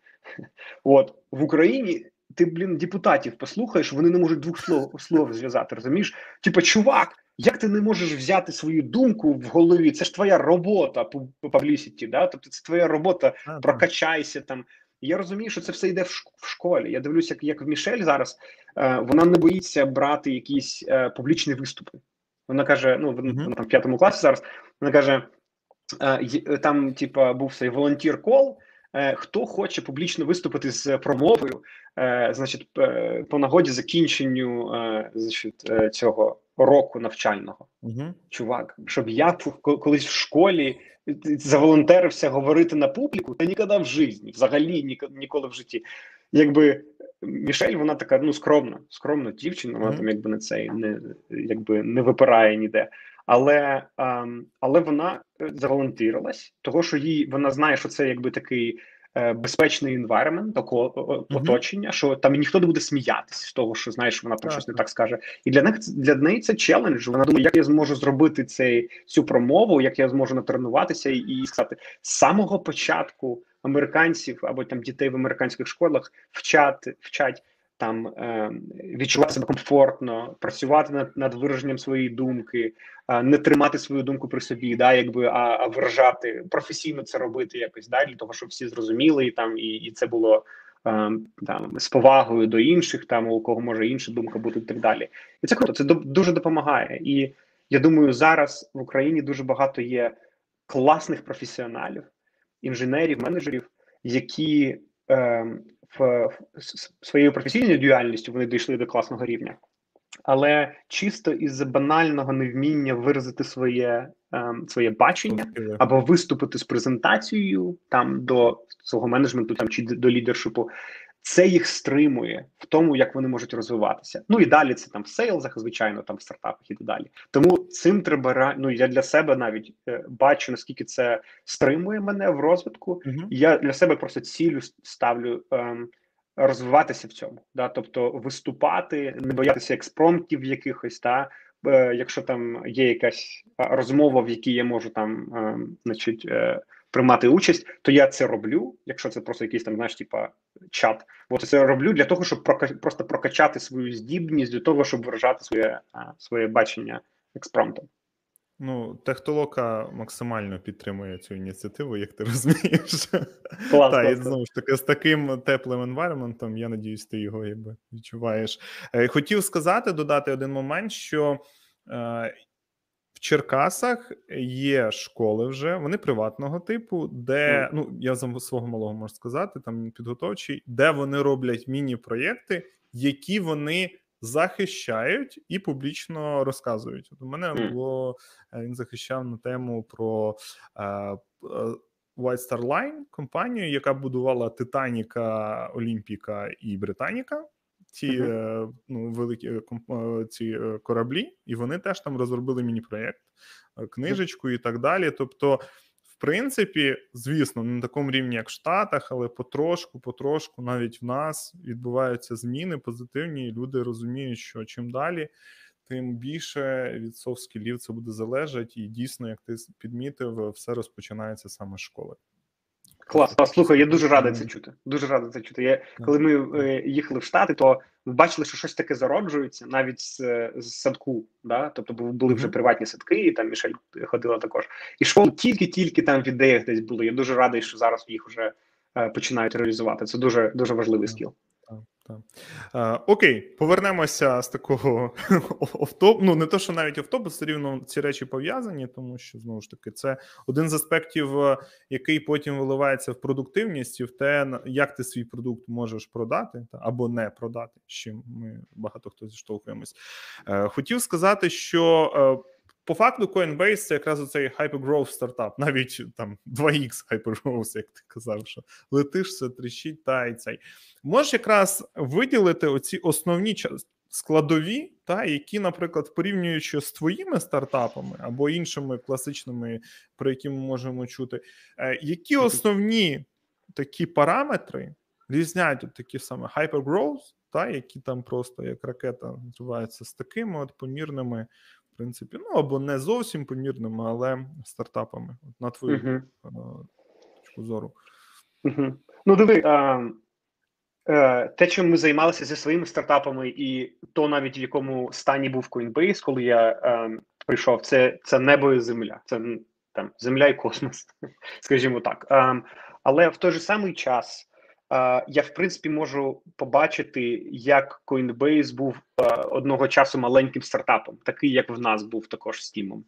От в Україні. Ти, блін, депутатів послухаєш, вони не можуть двох слов слов зв'язати. Розумієш? Типа, чувак, як ти не можеш взяти свою думку в голові? Це ж твоя робота по паблісіті, да? Тобто це твоя робота, прокачайся там. Я розумію, що це все йде в школі. Я дивлюся, як як в Мішель зараз е, вона не боїться брати якісь е, публічні виступи. Вона каже: ну вона, mm-hmm. там в п'ятому класі зараз. Вона каже: е, там, типа, був цей волонтір кол. Е, хто хоче публічно виступити з промовою, е, значить, е, по нагоді закінченню значить, цього року навчального, угу. чувак, щоб я колись в школі заволонтерився говорити на публіку, та ніколи в житті, взагалі ніколи в житті. Якби Мішель, вона така ну скромна, скромна дівчина, вона mm-hmm. там якби на цей не якби не випирає ніде. Але а, але вона заволонтирилась, того що їй вона знає, що це якби такий Е, безпечний environment, такого оточення, що там ніхто не буде сміятися з того, що знаєш, вона там щось не так скаже. І для них для неї це челендж. Вона думає, як я зможу зробити цей цю промову, як я зможу натренуватися і, і сказати з самого початку американців або там дітей в американських школах вчать вчать там е, відчувати себе комфортно, працювати над над вираженням своєї думки, е, не тримати свою думку при собі, да, якби а, а виражати професійно це робити якось да, для того, щоб всі зрозуміли і там і, і це було. Е, там з повагою до інших, там у кого може інша думка бути і так далі, і це круто. Це дуже допомагає. І я думаю, зараз в Україні дуже багато є класних професіоналів, інженерів, менеджерів, які е, в своєю професійною діяльністю вони дійшли до класного рівня, але чисто із банального невміння виразити своє ем, своє бачення або виступити з презентацією там до свого менеджменту там чи до лідершипу, це їх стримує в тому, як вони можуть розвиватися. Ну і далі це там в сейлзах, звичайно, там в стартапах і так далі. Тому цим треба ну я для себе навіть е, бачу наскільки це стримує мене в розвитку. Uh-huh. Я для себе просто цілю ставлю. Е, Розвиватися в цьому, да, тобто виступати, не боятися експромтів якихось, та е, якщо там є якась розмова, в якій я можу там, е, значить, е, приймати участь, то я це роблю. Якщо це просто якийсь там знаєш, типа чат, бо це роблю для того, щоб прока просто прокачати свою здібність для того, щоб виражати своє своє бачення експромтом. Ну, Техтолока максимально підтримує цю ініціативу, як ти розумієш. Клас, Та, і знову ж таки, з таким теплим енвайрментом, я надіюсь, ти його якби відчуваєш. Е, хотів сказати, додати один момент, що е, в Черкасах є школи вже, вони приватного типу, де ну я за свого малого можу сказати, там підготовчий, де вони роблять міні-проєкти, які вони захищають і публічно розказують. От у мене було е, він захищав на тему про е, е, White Star Line, компанію, яка будувала Титаніка, Олімпіка і Британіка ці uh-huh. ну, великі е, е, ці кораблі, і вони теж там розробили міні-проєкт, книжечку і так далі. Тобто, в принципі, звісно, не на такому рівні, як в Штатах, але потрошку, потрошку, навіть в нас відбуваються зміни позитивні, і люди розуміють, що чим далі. Тим більше від софт-скілів це буде залежати, і дійсно, як ти підмітив, все розпочинається саме з школи. Клас, клас. слухай, я дуже радий це чути. Дуже радий це чути. Я коли ми е, їхали в Штати, то ми бачили, що щось таке зароджується навіть з, з садку. Да? Тобто були вже приватні садки, і там Мішель ходила також. І школи тільки-тільки там в ідеях десь були. Я дуже радий, що зараз їх вже е, починають реалізувати. Це дуже дуже важливий скіл. Так. Окей, повернемося з такого офтоп. Ну не то, що навіть офтоп, все рівно ці речі пов'язані, тому що знову ж таки це один з аспектів, е, який потім виливається в продуктивність і в те, як ти свій продукт можеш продати або не продати. з чим ми багато хто зіштовхуємось. Е, хотів сказати, що. По факту Coinbase це якраз оцей hypergrowth стартап, навіть там 2x hypergrowth, як ти казав, що летиш, все тріщить, та і цей. Можеш якраз виділити оці основні складові, та які, наприклад, порівнюючи з твоїми стартапами або іншими класичними, про які ми можемо чути, е, які основні такі параметри різняють от такі саме hypergrowth, та які там просто як ракета називаються з такими от помірними принципі, ну або не зовсім помірними, але стартапами. От На твою uh-huh. точку зору. Uh-huh. Ну, диви, а, а, те, чим ми займалися зі своїми стартапами, і то навіть в якому стані був Coinbase, коли я а, прийшов, це це небо і земля. Це там земля і космос, скажімо так. А, але в той же самий час я в принципі можу побачити, як Coinbase був одного часу маленьким стартапом, такий як в нас був також з Тімом.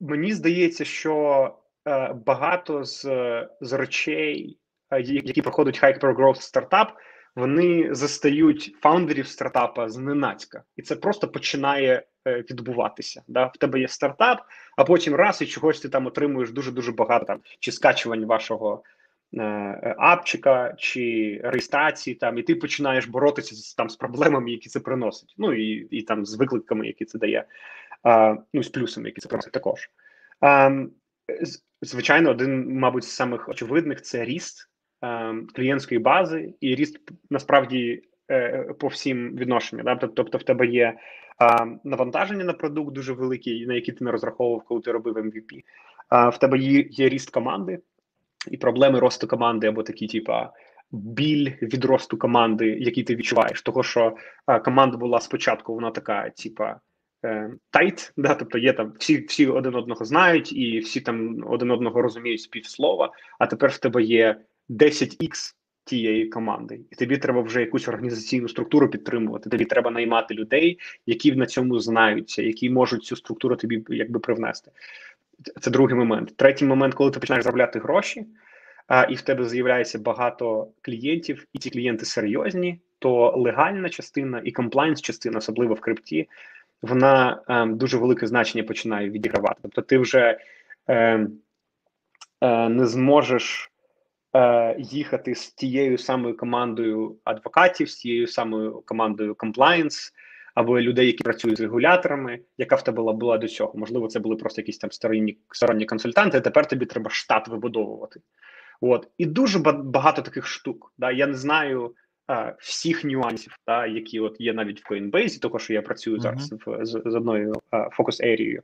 Мені здається, що багато з з речей, які проходять Hypergrowth стартап, вони застають фаундерів стартапа зненацька, і це просто починає е, відбуватися. Да? В тебе є стартап, а потім раз і чогось ти там отримуєш дуже дуже багато там чи скачувань вашого е, апчика, чи реєстрації, там, і ти починаєш боротися з там з проблемами, які це приносить. Ну і і там з викликами, які це дає, а, ну з плюсами, які це приносить також. А, Звичайно, один, мабуть, з самих очевидних це ріст. Ем, клієнтської бази і ріст насправді е, по всім відношенням. Да? Тобто, в тебе є навантаження на продукт дуже велике, на який ти не розраховував, коли ти робив MVP. в тебе є, ріст команди і проблеми росту команди, або такі, типа. Біль від росту команди, який ти відчуваєш, того що а, команда була спочатку, вона така, типа tight, е, да, тобто є там всі всі один одного знають, і всі там один одного розуміють з півслова. А тепер в тебе є 10x тієї команди, і тобі треба вже якусь організаційну структуру підтримувати. Тобі треба наймати людей, які на цьому знаються, які можуть цю структуру тобі якби привнести. Це другий момент. Третій момент, коли ти починаєш заробляти гроші, а, і в тебе з'являється багато клієнтів, і ці клієнти серйозні, то легальна частина і compliance частина, особливо в крипті, вона е, дуже велике значення починає відігравати. Тобто, ти вже е, е, не зможеш е, їхати з тією самою командою адвокатів, з тією самою командою комплаєнс або людей, які працюють з регуляторами, яка в тебе була, була до цього. Можливо, це були просто якісь там сторонні сторонні консультанти. а Тепер тобі треба штат вибудовувати. От і дуже багато таких штук. Да, Я не знаю а, всіх нюансів, та які от є навіть в Coinbase, того що я працюю uh-huh. зараз в, з, з одною фокус ерією.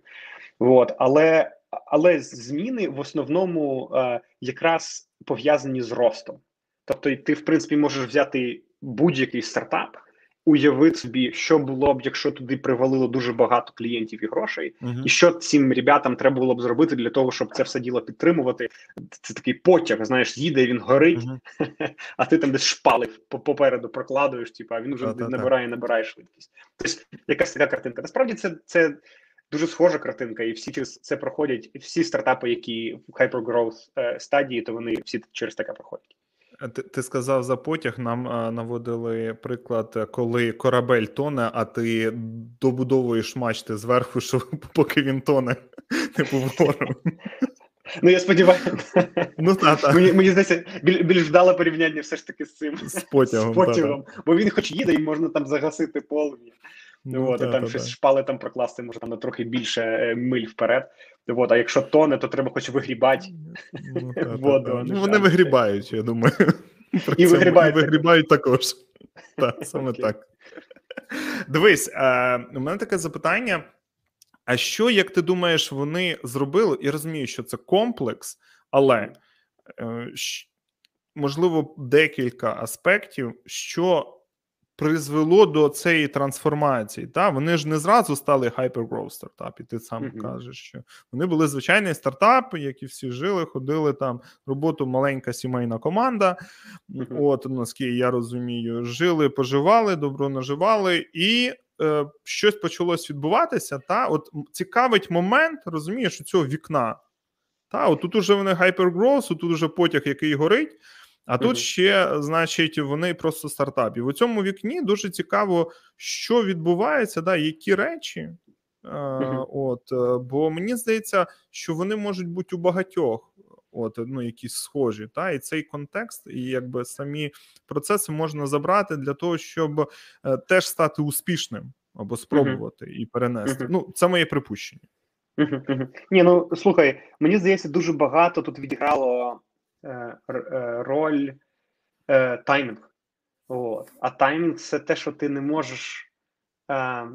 От, але але зміни в основному а, якраз пов'язані з ростом. Тобто, ти, в принципі, можеш взяти будь-який стартап уявити собі, що було б, якщо туди привалило дуже багато клієнтів і грошей, uh-huh. і що цим ребятам треба було б зробити для того, щоб це все діло підтримувати. Це такий потяг, знаєш, їде, він горить, uh-huh. а ти там десь шпали попереду прокладуєш, типу, а він вже uh-huh. набирає, набирає швидкість. Тобто якась така картинка. Насправді це це. Дуже схожа картинка, і всі через це проходять. Всі стартапи, які в hypergrowth е, стадії, то вони всі через таке проходять. Ти ти сказав за потяг. Нам а, наводили приклад, коли корабель тоне, а ти добудовуєш мачти зверху, що поки він тоне, не повором. Ну, я сподіваюся, ну, та, та. мені мені здається, біль, більш вдале порівняння все ж таки з цим з потягом. З потягом. Та, бо він хоч їде, і можна там загасити полум'я. Ну, От, та, і там та, щось та. шпали там прокласти, може там на трохи більше е, миль вперед. От, а якщо тоне, то треба хоч вигрібати ну, воду. Ну, Вони вигрібають, я думаю. І вигрібають, вигрібають також. Так, саме так. Дивись, е, у мене таке запитання. А що, як ти думаєш, вони зробили? І розумію, що це комплекс, але е, можливо декілька аспектів, що призвело до цієї трансформації. Та Вони ж не зразу стали hypergrowth стартап, і ти сам mm-hmm. кажеш, що вони були звичайний стартап, які всі жили, ходили там роботу маленька сімейна команда. Mm-hmm. От наскільки я розумію, жили, поживали, добро наживали, і е, щось почалось відбуватися. Та От цікавить момент, розумієш, у цього вікна. Та, от тут уже вони hypergrowth, тут уже потяг, який горить. А тут ще, значить, вони просто стартап. І в цьому вікні дуже цікаво, що відбувається, да, які речі. Uh-huh. От, е, Бо мені здається, що вони можуть бути у багатьох, от, ну, якісь схожі. Та, І цей контекст, і якби самі процеси можна забрати для того, щоб е, теж стати успішним або спробувати uh-huh. і перенести. Uh-huh. Ну, Це моє припущення. Ні, ну слухай, мені здається, дуже багато тут відіграло роль е, таймінг. От. А таймінг це те, що ти не можеш е,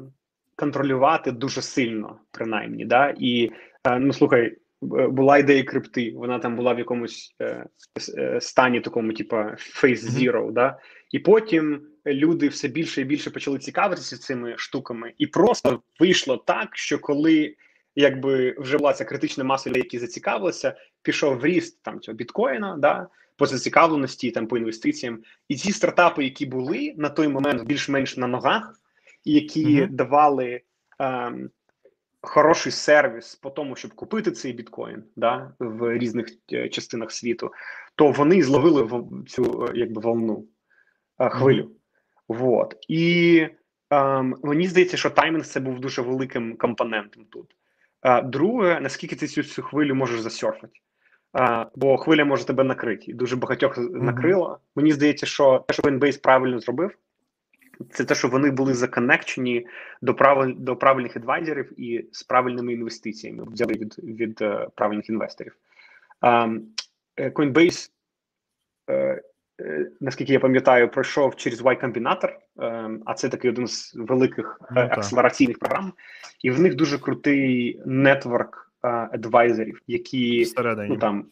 контролювати дуже сильно, принаймні. Да? І е, ну слухай, була ідея крипти, вона там була в якомусь е, стані, такому, типу, face zero, да? і потім люди все більше і більше почали цікавитися цими штуками, і просто вийшло так, що коли якби вже була ця критична маса людей, які зацікавилися, пішов в ріст там цього біткоїна, да, по зацікавленості, там по інвестиціям, і ці стартапи, які були на той момент більш-менш на ногах, і які mm-hmm. давали ем, хороший сервіс по тому, щоб купити цей біткоін, да, в різних е, частинах світу, то вони зловили в цю е, якби волну е, хвилю. Вот. І ем, мені здається, що таймінг це був дуже великим компонентом тут. А друге, наскільки ти цю, цю хвилю можеш засерфити. А, Бо хвиля може тебе накрити. І дуже багатьох mm-hmm. накрила. Мені здається, що те, що Coinbase правильно зробив, це те, що вони були законекчені до правиль, до правильних адвайзерів і з правильними інвестиціями взяли від від uh, правильних інвесторів. Um, Coinbase uh, Е, наскільки я пам'ятаю, пройшов через Y Combinator, е, а це такий один з великих ну, акселераційних програм, і в них дуже крутий нетворк адвайзерів, які Всередині. ну там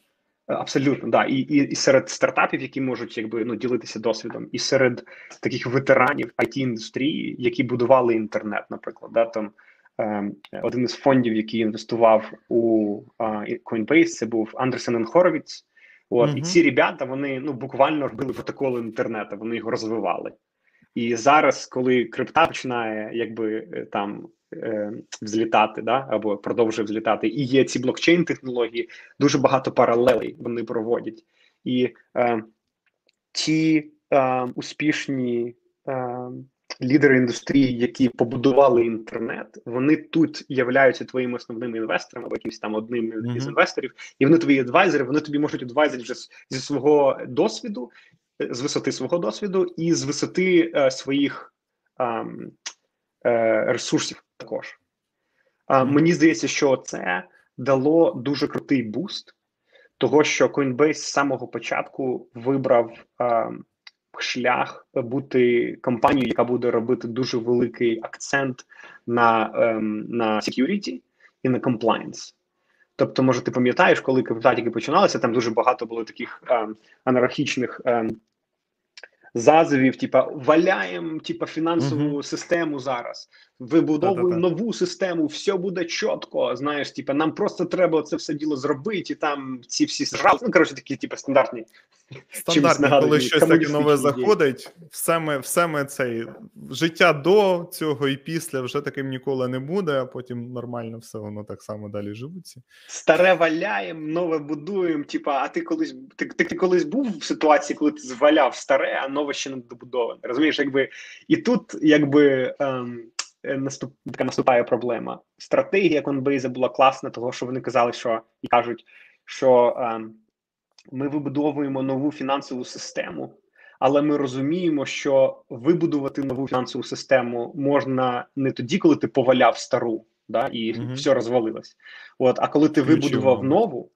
абсолютно да, і, і і серед стартапів, які можуть якби ну ділитися досвідом, і серед таких ветеранів it індустрії, які будували інтернет, наприклад, да там. Ем, один із фондів, який інвестував у Coinbase, це був Андерсен Хоровіц. От mm-hmm. і ці ребята вони ну буквально робили протокол інтернету, вони його розвивали. І зараз, коли крипта починає якби е, там е, взлітати, да або продовжує взлітати, і є ці блокчейн технології, дуже багато паралелей вони проводять. І е, ті е, успішні е, лідери індустрії, які побудували інтернет, вони тут являються твоїми основними інвесторами або якимось там одним mm-hmm. із інвесторів, і вони твої адвайзери, вони тобі можуть адвайзити вже зі свого досвіду, е, з висоти свого досвіду і з висоти е, своїх е, е, ресурсів також. Mm-hmm. Мені здається, що це дало дуже крутий буст. Того, що Coinbase з самого початку вибрав шлях бути компанією, яка буде робити дуже великий акцент на ем, на security і на compliance. Тобто, може, ти пам'ятаєш, коли капіталіки починалися, там дуже багато було таких ем, анархічних ем, зазовів, типа валяємо типа фінансову mm-hmm. систему зараз, вибудовуємо нову систему, все буде чітко. Знаєш, типа нам просто треба це все діло зробити, і там ці всі зжали. Ну коротше, такі, типа стандартні. Стандартні, коли щось таке нове заходить, все ми, все ми цей життя до цього і після вже таким ніколи не буде, а потім нормально все воно так само далі живуться. Старе валяємо, нове будуємо. Типа, а ти колись ти, ти, ти колись був в ситуації, коли ти зваляв старе, а нове ще не добудоване. Розумієш, якби і тут якби. Ем, Наступ така наступає проблема. Стратегія Coinbase була класна, того що вони казали, що і кажуть, що ем, ми вибудовуємо нову фінансову систему, але ми розуміємо, що вибудувати нову фінансову систему можна не тоді, коли ти поваляв стару, да, і mm все розвалилось. От, а коли ти вибудував нову,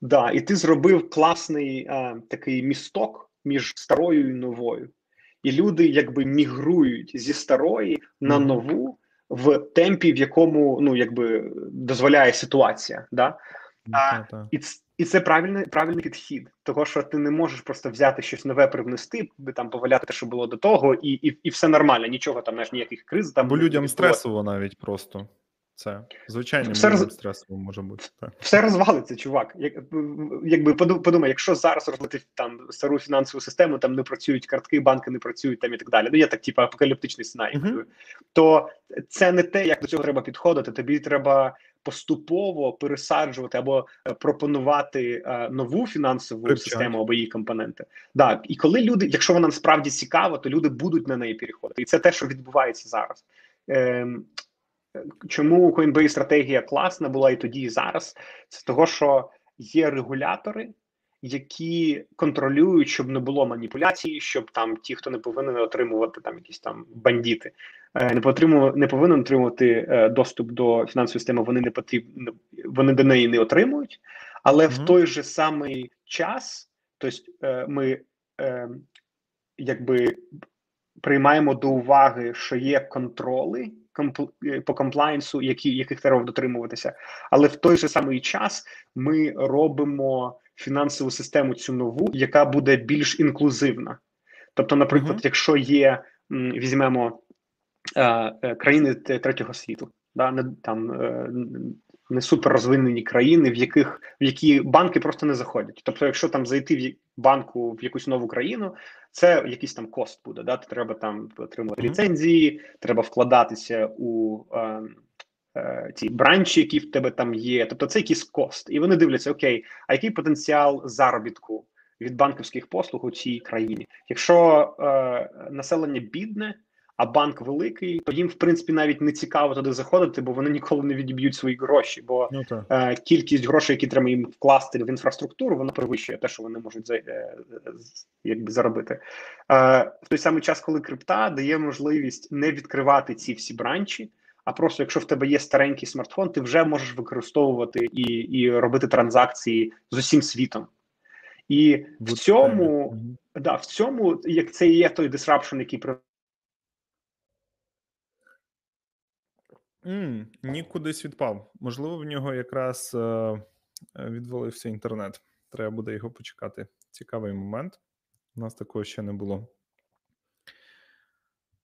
да, і ти зробив класний а, такий місток між старою і новою, і люди якби мігрують зі старої на нову в темпі, в якому ну якби дозволяє ситуація. Да? А, і і це правильний правильний підхід, того що ти не можеш просто взяти щось нове, привнести, там поваляти те, що було до того, і і, і все нормально. Нічого там знаєш, ніяких криз там бо людям стресово навіть просто це звичайно все роз... стресово може бути так. все розвалиться, чувак. Як якби подумай, якщо зараз розлити там стару фінансову систему, там не працюють картки, банки не працюють там і так далі. Ну я так, типу, апокаліптичний сценарій, uh-huh. то це не те, як до цього треба підходити. Тобі треба поступово пересаджувати або е, пропонувати е, нову фінансову Привчать. систему або її компоненти. Да, і коли люди, якщо вона насправді цікава, то люди будуть на неї переходити, і це те, що відбувається зараз. Е, Чому Coinbase стратегія класна була і тоді, і зараз? Це того, що є регулятори, які контролюють, щоб не було маніпуляцій, щоб там ті, хто не повинен отримувати там якісь там бандіти, е, не потримував, не повинен отримувати е, доступ до фінансової системи. Вони не потрібні, вони до неї не отримують, але mm-hmm. в той же самий час, тобто ми якби приймаємо до уваги, що є контроли по комплайнсу, які яких треба дотримуватися, але в той же самий час ми робимо фінансову систему цю нову, яка буде більш інклюзивна. Тобто, наприклад, uh-huh. якщо є візьмемо е, е, країни третього світу, да не там е, не супер розвинені країни, в яких в які банки просто не заходять. Тобто, якщо там зайти в банку в якусь нову країну, це якийсь там кост буде. Да? Треба там отримувати mm-hmm. ліцензії, треба вкладатися у е, е, ті бранчі, які в тебе там є. Тобто це якийсь кост, і вони дивляться: окей, а який потенціал заробітку від банківських послуг у цій країні? Якщо е, населення бідне а банк великий, то їм в принципі навіть не цікаво туди заходити, бо вони ніколи не відіб'ють свої гроші. Бо ну, е, кількість грошей, які треба їм вкласти в інфраструктуру, вона перевищує те, що вони можуть е, якби заробити. Е, в той самий час, коли крипта дає можливість не відкривати ці всі бранчі. А просто якщо в тебе є старенький смартфон, ти вже можеш використовувати і і робити транзакції з усім світом. І в цьому, да, в цьому, як це і є той disruption, який М, Нік кудись відпав. Можливо, в нього якраз е, е, відвалився інтернет. Треба буде його почекати. Цікавий момент. У нас такого ще не було.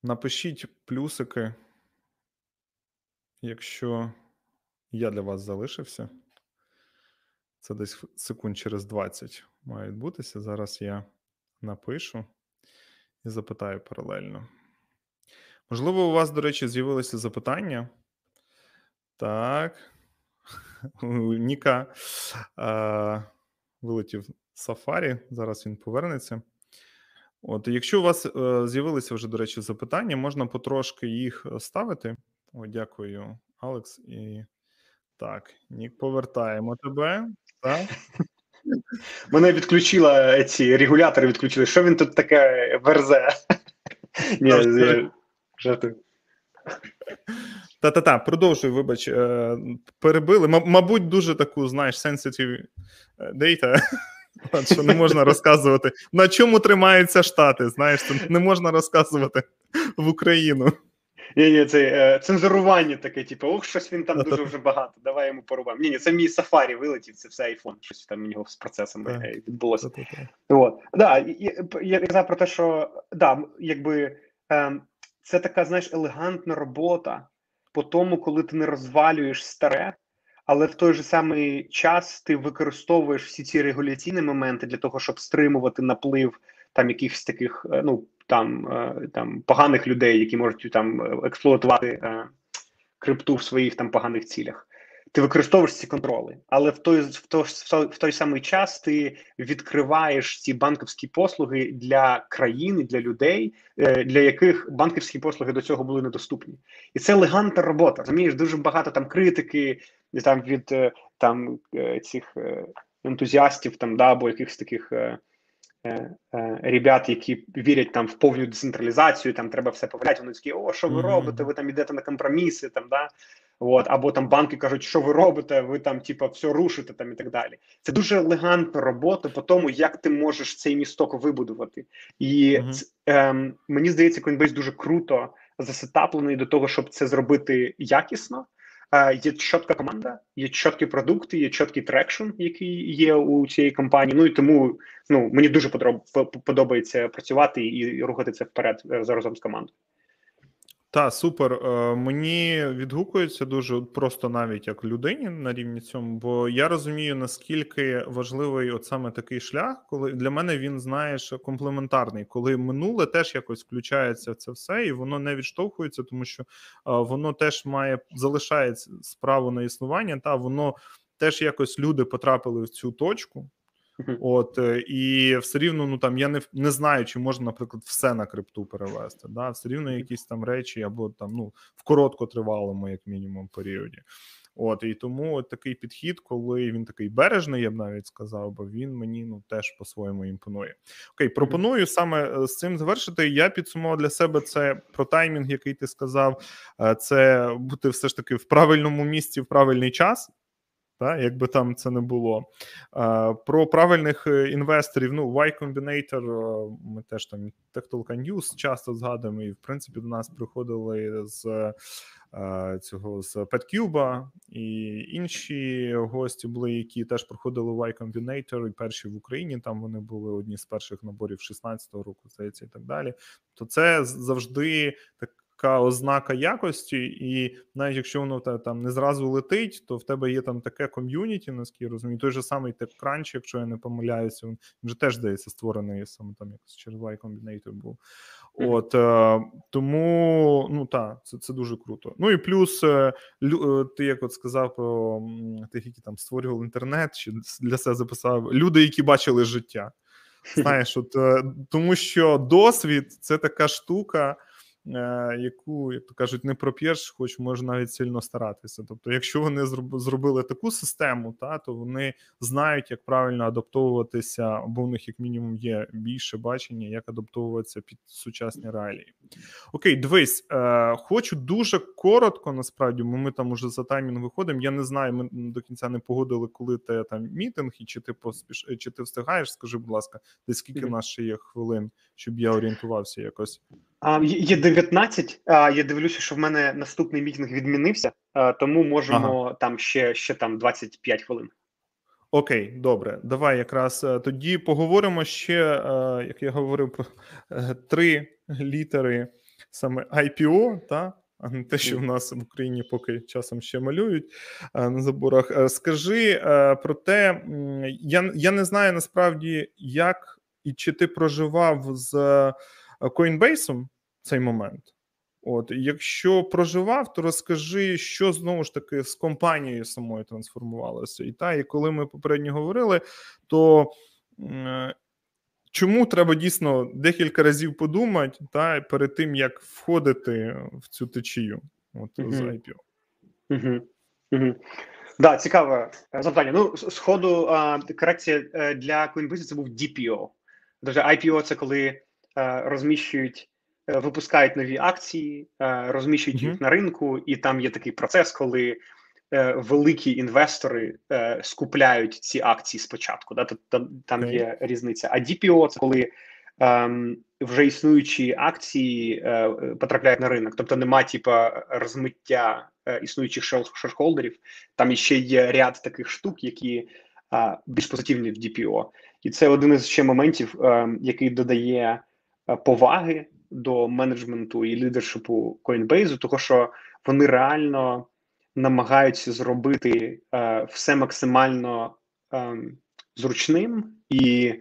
Напишіть плюсики, якщо я для вас залишився. Це десь секунд через 20 має відбутися. Зараз я напишу і запитаю паралельно. Можливо, у вас, до речі, з'явилися запитання. Так. Ніка а, вилетів Сафарі. Зараз він повернеться. От, якщо у вас е, з'явилися вже, до речі, запитання, можна потрошки їх ставити. О, дякую, Алекс. І так, Нік, повертаємо тебе. Так. Мене відключила ці регулятори відключили. Що він тут таке верзе? Ні, жартую. Та-та-та, продовжуй, вибач, е, перебили. Мабуть, дуже таку, знаєш, sensitive е, data, що не можна розказувати. На чому тримаються Штати? Знаєш, це не можна розказувати в Україну. Ні, ні, це е, цензурування таке, типу, ох, щось він там дуже вже багато. Давай йому порубаємо. Ні, ні, це мій сафарі вилетів, це все айфон, щось там у нього з процесом е, відбулося. От. Да, я, казав про те, що да, якби е, це така, знаєш, елегантна робота по тому, коли ти не розвалюєш старе, але в той же самий час ти використовуєш всі ці регуляційні моменти для того, щоб стримувати наплив там якихось таких, е, ну там е, там поганих людей, які можуть там експлуатувати е, крипту в своїх там поганих цілях. Ти використовуєш ці контроли, але в той в той, в той самий час ти відкриваєш ці банківські послуги для країни, для людей, для яких банківські послуги до цього були недоступні, і це елегантна робота. Розумієш, дуже багато там критики, там від там цих ентузіастів, там да або якихось таких. Е, е, ребят, які вірять там в повну децентралізацію, там треба все поваляти, вони такі, о, що ви робите? Ви там йдете на компроміси, там да от або там банки кажуть, що ви робите, ви там, типа, все рушите там і так далі. Це дуже елегантна робота по тому, як ти можеш цей місток вибудувати, і mm-hmm. ем, мені здається, Coinbase дуже круто засетаплений до того, щоб це зробити якісно. Є чітка команда, є чіткі продукти, є чіткий traction, який є у цієї компанії. Ну і тому ну мені дуже подобається працювати і рухати це вперед е, разом з командою. Та супер. Е, мені відгукується дуже просто навіть як людині на рівні цьому, бо я розумію, наскільки важливий от саме такий шлях, коли для мене він знаєш комплементарний, коли минуле теж якось включається в це все, і воно не відштовхується, тому що воно теж має залишається справу на існування, та воно теж якось люди потрапили в цю точку. От е, і все рівно, ну там я не не знаю, чи можна, наприклад, все на крипту перевести. Да, все рівно якісь там речі, або там ну в короткотривалому, як мінімум, періоді. От і тому от такий підхід, коли він такий бережний, я б навіть сказав, бо він мені ну теж по-своєму імпонує. Окей, пропоную саме е, з цим завершити. Я підсумував для себе це про таймінг, який ти сказав. Е, це бути все ж таки в правильному місці в правильний час та, якби там це не було. Про правильних е, інвесторів. Ну, Y Combinator, ми теж там Techtalka News часто згадуємо, і в принципі до нас приходили з. Цього з PetCube і інші гості були, які теж проходили Y Combinator, і перші в Україні. Там вони були одні з перших наборів 16-го року, здається, і так далі. То це завжди так така ознака якості, і навіть якщо воно там не зразу летить, то в тебе є там таке ком'юніті, наскільки я розумію. Той же самий TechCrunch, якщо я не помиляюся, він вже теж здається створений саме там якось через Y Combinator був. От е, тому ну так, це це дуже круто. Ну і плюс е, е, ти як от сказав про тих, які там створювали інтернет, чи для себе записав люди, які бачили життя. Знаєш, от тому що досвід це така штука. Е, яку, як то кажуть, не проп'єш, хоч може навіть сильно старатися. Тобто, якщо вони зробили таку систему, та то вони знають, як правильно адаптовуватися, або у них як мінімум є більше бачення, як адаптовуватися під сучасні реалії. Окей, дивись, е, хочу дуже коротко, насправді, бо ми там уже за таймінг виходимо. Я не знаю, ми до кінця не погодили, коли ти там мітинг, і чи ти поспіш, чи ти встигаєш? Скажи, будь ласка, десь скільки mm-hmm. нас ще є хвилин, щоб я орієнтувався якось. Є 19. А, Я дивлюся, що в мене наступний мітинг відмінився, тому можемо ага. там ще ще там 25 хвилин. Окей, добре. Давай якраз е, тоді поговоримо ще, е, як я говорив, про е, три літери саме IPO, та а не те, що в нас в Україні поки часом ще малюють на заборах. Скажи про те, я я не знаю насправді, як і чи ти проживав з Coinbase цей момент. От, якщо проживав, то розкажи, що знову ж таки з компанією самою трансформувалося. І та, і коли ми попередньо говорили, то е, чому треба дійсно декілька разів подумати, та перед тим як входити в цю течію от, uh-huh. з IPO? Угу. Угу. Да, цікаве запитання. Ну, з ходу корекція е, для Coinbase це був DPO. Тобто IPO це коли е, розміщують Е, випускають нові акції, е, розміщують їх на ринку, і там є такий процес, коли великі інвестори скупляють ці акції спочатку. Да? Там, там є різниця. А DPO – це коли ем, вже існуючі акції потрапляють на ринок, тобто нема типа розмиття існуючих шерхолдерів. Там іще є ряд таких штук, які більш позитивні в DPO. І це один із ще моментів, ем, який додає поваги до менеджменту і лідершипу Coinbase, того що вони реально намагаються зробити е, все максимально е, зручним і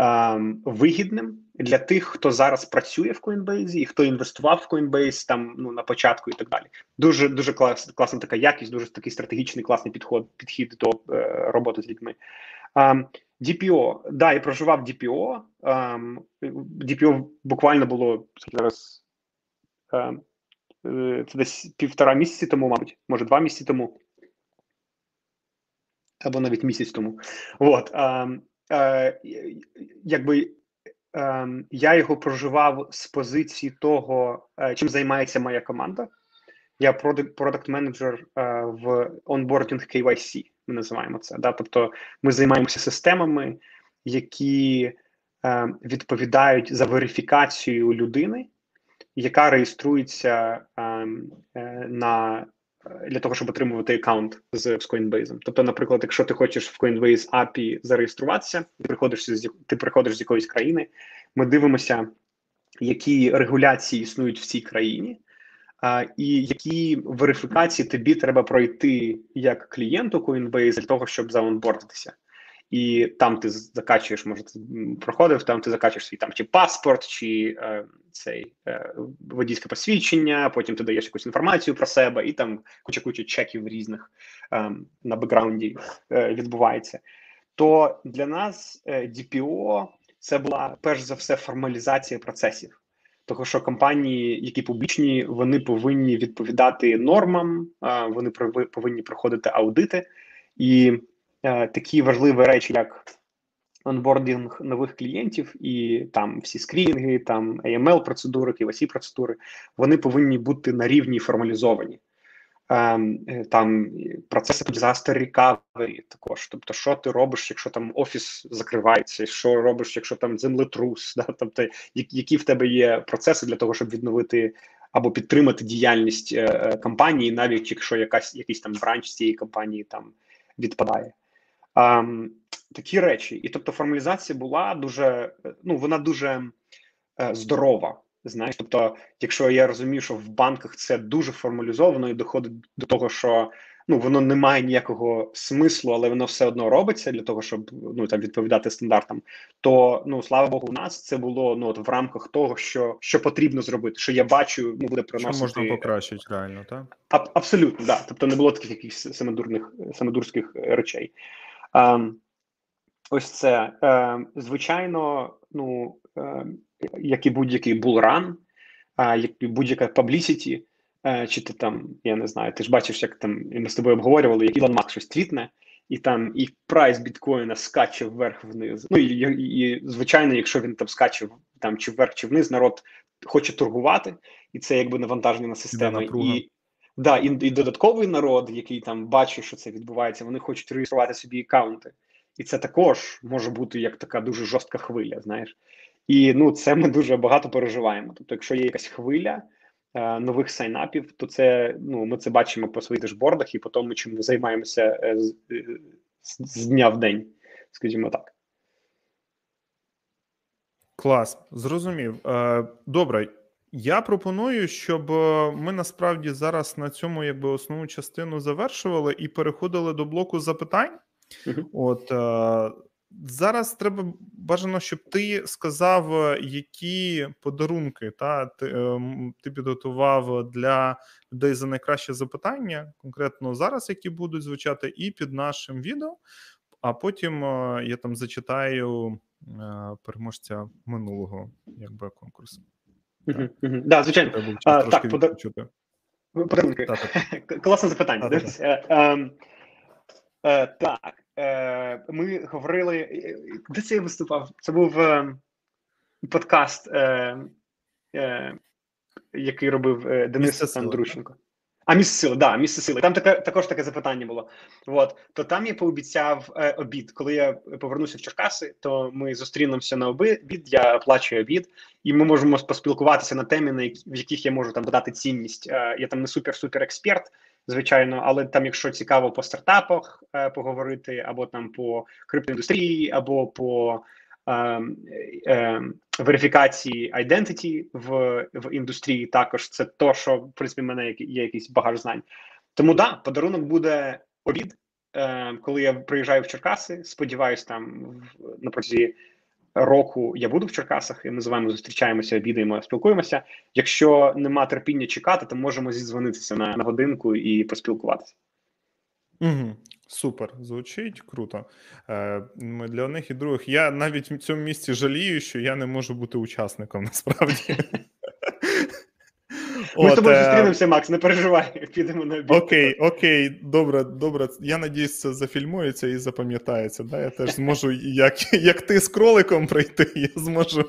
е, вигідним для тих, хто зараз працює в Coinbase і хто інвестував в Coinbase там ну на початку і так далі. Дуже дуже клас, класна така якість, дуже такий стратегічний класний підход підхід до е, роботи з людьми. DPO, да, і проживав DPO. Um, DPO буквально було зараз um, це десь півтора місяці тому, мабуть, може два місяці тому. Або навіть місяць тому. От, um, uh, якби um, я його проживав з позиції того, uh, чим займається моя команда. Я продакт менеджер в онбордінг KYC ми називаємо це. Да? Тобто ми займаємося системами, які е, відповідають за верифікацію людини, яка реєструється е, е, на для того, щоб отримувати аккаунт з, з Coinbase. Тобто, наприклад, якщо ти хочеш в Coinbase API зареєструватися, ти приходиш з ти приходиш з якоїсь країни, ми дивимося, які регуляції існують в цій країні і які верифікації тобі треба пройти як клієнту Coinbase для того, щоб заонбордитися. І там ти закачуєш, може, ти проходив, там ти закачуєш свій там чи паспорт, чи е, цей е, водійське посвідчення, потім ти даєш якусь інформацію про себе, і там куча-куча чеків різних е, на бекграунді е, відбувається. То для нас е, DPO це була перш за все формалізація процесів. Того, що компанії, які публічні, вони повинні відповідати нормам, вони повинні проходити аудити, і е, такі важливі речі, як онбординг нових клієнтів, і там всі скрінінги, там aml процедури, KYC процедури, вони повинні бути на рівні формалізовані. Ем, е, там процеси disaster recovery також. Тобто, що ти робиш, якщо там офіс закривається, що робиш, якщо там землетрус, да? тобто, які в тебе є процеси для того, щоб відновити або підтримати діяльність е, е, компанії, навіть якщо якась якийсь там бранч цієї компанії там відпадає. Ем, такі речі, і тобто формалізація була дуже ну вона дуже е, здорова. Знаєш, тобто, якщо я розумію, що в банках це дуже формалізовано і доходить до того, що ну воно не має ніякого смислу, але воно все одно робиться для того, щоб ну там відповідати стандартам. То ну слава Богу, у нас це було ну от в рамках того, що що потрібно зробити, що я бачу, ну буде приносити... Що можна покращити реально, так? А, абсолютно, да. Тобто не було таких якихось самодурних самодурських речей. А, Ось це е, звичайно, ну. Е, як і будь-який булран, як і будь-яка publicity, чи ти там, я не знаю, ти ж бачиш, як там ми з тобою обговорювали, як Ілон Маск щось твітне, і там і прайс біткоїна скаче вверх вниз. Ну і, і, і звичайно, якщо він там скаче там чи вверх, чи вниз, народ хоче торгувати, і це якби навантаження на систему. І да, і, і додатковий народ, який там бачить, що це відбувається, вони хочуть реєструвати собі аккаунти. І це також може бути як така дуже жорстка хвиля. Знаєш, і ну це ми дуже багато переживаємо. Тобто, якщо є якась хвиля е, нових сайнапів, то це ну ми це бачимо по своїх дешбордах і по тому, чим ми займаємося е, з, е, з дня в день, скажімо так. Клас, зрозумів. Добре, я пропоную, щоб ми насправді зараз на цьому якби основну частину завершували і переходили до блоку запитань. Uh-huh. От Зараз треба бажано, щоб ти сказав, е, які подарунки та ти, ем, ти підготував для людей за найкраще запитання, конкретно зараз, які будуть звучати, і під нашим відео. А потім е, я там зачитаю е, переможця минулого якби конкурсу. Так, да, звичайно. А, так, подар... Подарунки. Класне запитання. Так. Е, ми говорили. Е, де це я виступав? Це був е, подкаст, який робив Денис Андрущенко. А місце сили, да, місце сили. Там таке також таке запитання було. От то там я пообіцяв е, обід. Коли я повернуся в Черкаси, то ми зустрінемося на обід. Я оплачую обід, і ми можемо поспілкуватися на темі, на які в яких я можу там додати цінність. Е, я там не супер-супер експерт, звичайно, але там, якщо цікаво по стартапах е, поговорити, або там по криптоіндустрії, або по верифікації identity в в індустрії, також це то, що в принципі в мене є якийсь багаж знань. Тому да, подарунок буде обід, е, коли я приїжджаю в Черкаси. Сподіваюсь, там на протязі року я буду в Черкасах, і ми з вами зустрічаємося, обідаємо, спілкуємося. Якщо нема терпіння чекати, то можемо зідзвонитися на, на годинку і поспілкуватися. Угу. Супер, звучить круто. Е, Ми для одних і других. Я навіть в цьому місці жалію, що я не можу бути учасником насправді. Ми з тобою е, зустрінемося, Макс, не переживай, підемо на обід. Окей, окей, добре, добре. Я надіюсь, це зафільмується і запам'ятається. Да? Я теж зможу, як як ти з кроликом прийти, я зможу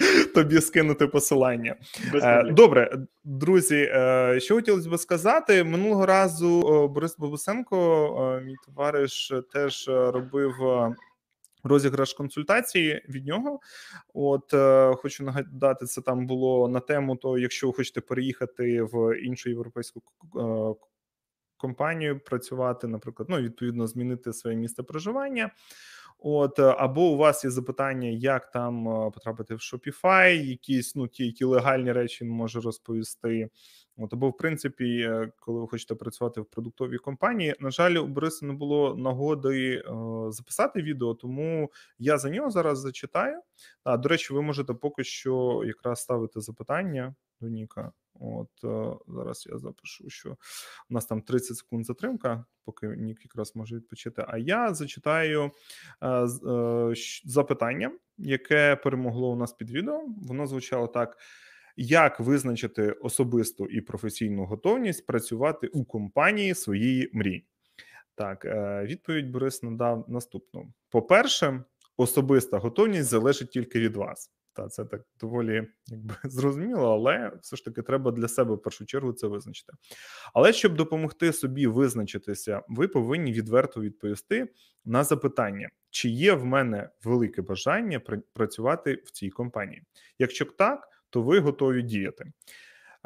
тобі скинути посилання. Е, добре, друзі. Е, що хотілося би сказати минулого разу. Борис Бабусенко, мій товариш, теж робив розіграш консультації від нього. От е, хочу нагадати, це там було на тему, то якщо ви хочете переїхати в іншу європейську е, компанію, працювати, наприклад, ну відповідно змінити своє місце проживання. От е, або у вас є запитання, як там е, потрапити в Shopify, якісь ну ті, які легальні речі він може розповісти. От або в принципі, е, коли ви хочете працювати в продуктовій компанії, на жаль, у Бориса не було нагоди записати відео, тому я за нього зараз зачитаю. А до речі, ви можете поки що якраз ставити запитання до Ніка. От е, зараз я запишу, що у нас там 30 секунд затримка, поки Нік якраз може відпочити. А я зачитаю е, е, запитання, яке перемогло у нас під відео. Воно звучало так. Як визначити особисту і професійну готовність працювати у компанії своєї мрії? Так, відповідь Борис надав наступну: по-перше, особиста готовність залежить тільки від вас. Та це так доволі якби зрозуміло, але все ж таки треба для себе в першу чергу це визначити. Але щоб допомогти собі визначитися, ви повинні відверто відповісти на запитання, чи є в мене велике бажання працювати в цій компанії. Якщо так, то ви готові діяти.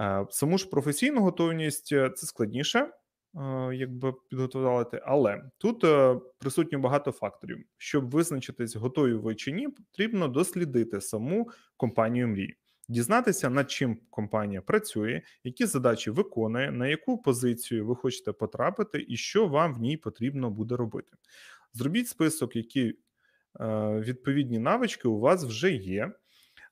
Е, саму ж професійну готовність е, це складніше. Е, якби підготувати. Але тут е, присутньо багато факторів. Щоб визначитись, готові ви чи ні, потрібно дослідити саму компанію мрії. Дізнатися, над чим компанія працює, які задачі виконує, на яку позицію ви хочете потрапити, і що вам в ній потрібно буде робити. Зробіть список, які е, відповідні навички у вас вже є,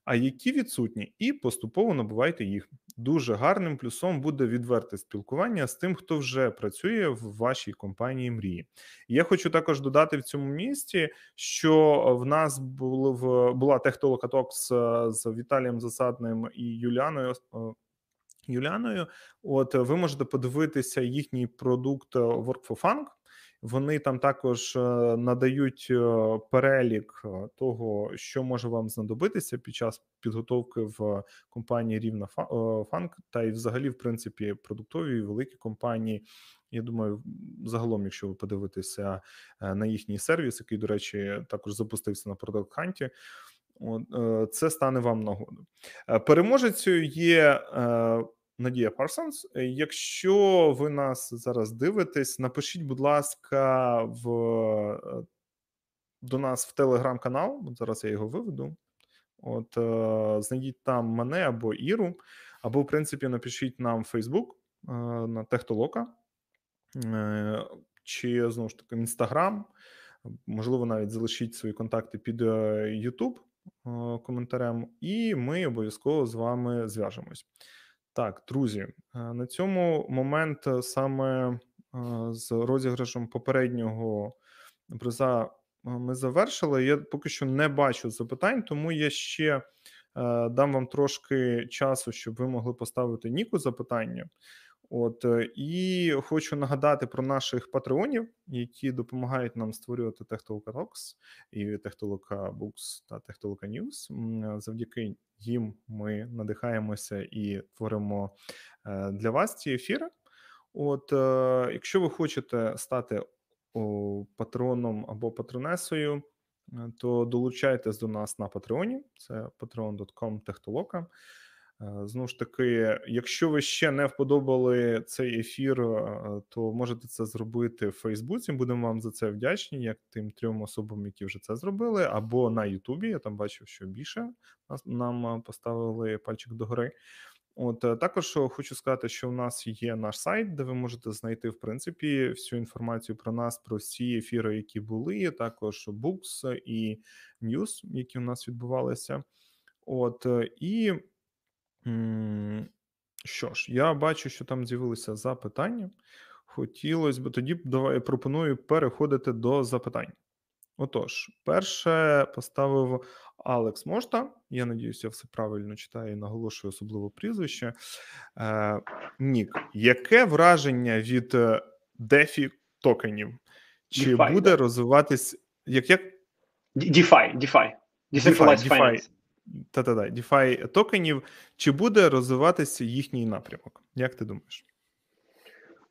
а які відсутні, і поступово набувайте їх. Дуже гарним плюсом буде відверте спілкування з тим, хто вже працює в вашій компанії мрії. Я хочу також додати в цьому місці, що в нас було в була Техтолокатокс з Віталієм Засадним і Юліаною. Е, Юліаною, от ви можете подивитися їхній продукт Work for Funk, Вони там також надають перелік того, що може вам знадобитися під час підготовки в компанії Рівна Фанк, та й взагалі, в принципі, продуктові великі компанії. Я думаю, загалом, якщо ви подивитеся на їхній сервіс, який, до речі, також запустився на Product Hunt, це стане вам нагодою. Переможецею є Надія Парсонс. Якщо ви нас зараз дивитесь, напишіть, будь ласка, в до нас в телеграм-канал. Зараз я його виведу. От знайдіть там мене або Іру, або, в принципі, напишіть нам в Фейсбук на Техтолока, е, чи знову ж таки Інстаграм. Можливо, навіть залишіть свої контакти під YouTube е, коментарем, і ми обов'язково з вами зв'яжемось. Так, друзі, е, на цьому момент е, саме з розіграшем попереднього приза ми завершили. Я поки що не бачу запитань, тому я ще дам вам трошки часу, щоб ви могли поставити Ніку запитання. От е, і хочу нагадати про наших патреонів, які допомагають нам створювати Техтолока Talks і Техтолока Books та Техтолока News. Завдяки їм ми надихаємося і творимо е, для вас ці ефіри. От, е, якщо ви хочете стати патроном або патронесою, то долучайтесь до нас на Патреоні. Це patreon.com Техтолока. Е, знову ж таки, якщо ви ще не вподобали цей ефір, е, то можете це зробити в Фейсбуці. Будемо вам за це вдячні, як тим трьом особам, які вже це зробили, або на Ютубі. Я там бачив, що більше нам е, поставили пальчик догори. От також хочу сказати, що у нас є наш сайт, де ви можете знайти в принципі всю інформацію про нас, про всі ефіри, які були, також букс і ньюс, які у нас відбувалися. От і. Що ж, я бачу, що там з'явилися запитання. Хотілося б тоді давай пропоную переходити до запитань. Отож, перше поставив Алекс Мошта. Я надіюся, я все правильно читаю і наголошую особливо прізвище. Е, Нік, яке враження від DeFi токенів? Чи DeFi, буде да. розвиватись як як? DeFi, DeFi. DeFi, Finance та-та-та, DeFi токенів, чи буде розвиватися їхній напрямок? Як ти думаєш?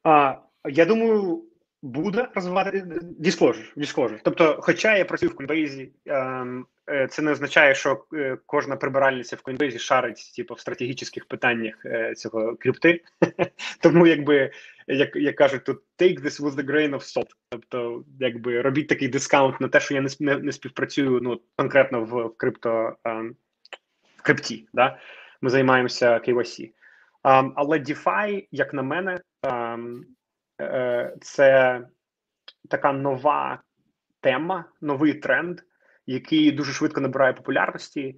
А, Я думаю, буде розвивати Disclosure, Disclosure. Тобто, хоча я працюю в Coinbase, ем, е, це не означає, що е, кожна прибиральниця в Coinbase шарить типу, в стратегічних питаннях е, цього крипти. Тому, якби як як кажуть, тут take this with the grain of salt. Тобто, якби робіть такий дискаунт на те, що я не не, не співпрацюю ну конкретно в, в крипто ем, в крипті. Да? Ми займаємося KYC. Um, але DeFi, як на мене, um, е, це така нова тема, новий тренд, який дуже швидко набирає популярності.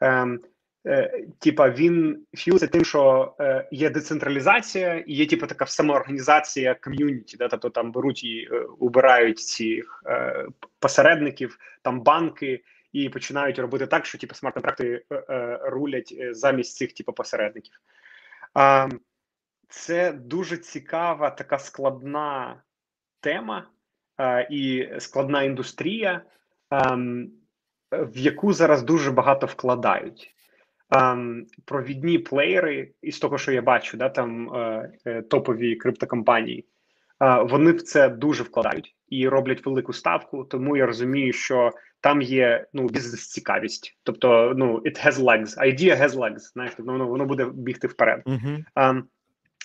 Um, е, Типа він філиться тим, що е, є децентралізація, і є типу, така самоорганізація ком'юніті, да, тобто там беруть і е, убирають цих е, посередників, там банки і починають робити так, що типу, смарт-контракти е, е, рулять е, замість цих типу, посередників. Е, це дуже цікава, така складна тема е, і складна індустрія, е, в яку зараз дуже багато вкладають. Um, провідні плеєри, із того, що я бачу, да, там uh, uh, топові криптокомпанії, uh, вони в це дуже вкладають і роблять велику ставку. Тому я розумію, що там є ну бізнес-цікавість, тобто ну it has legs, idea has legs, знаєш, тобто воно воно буде бігти вперед. Um,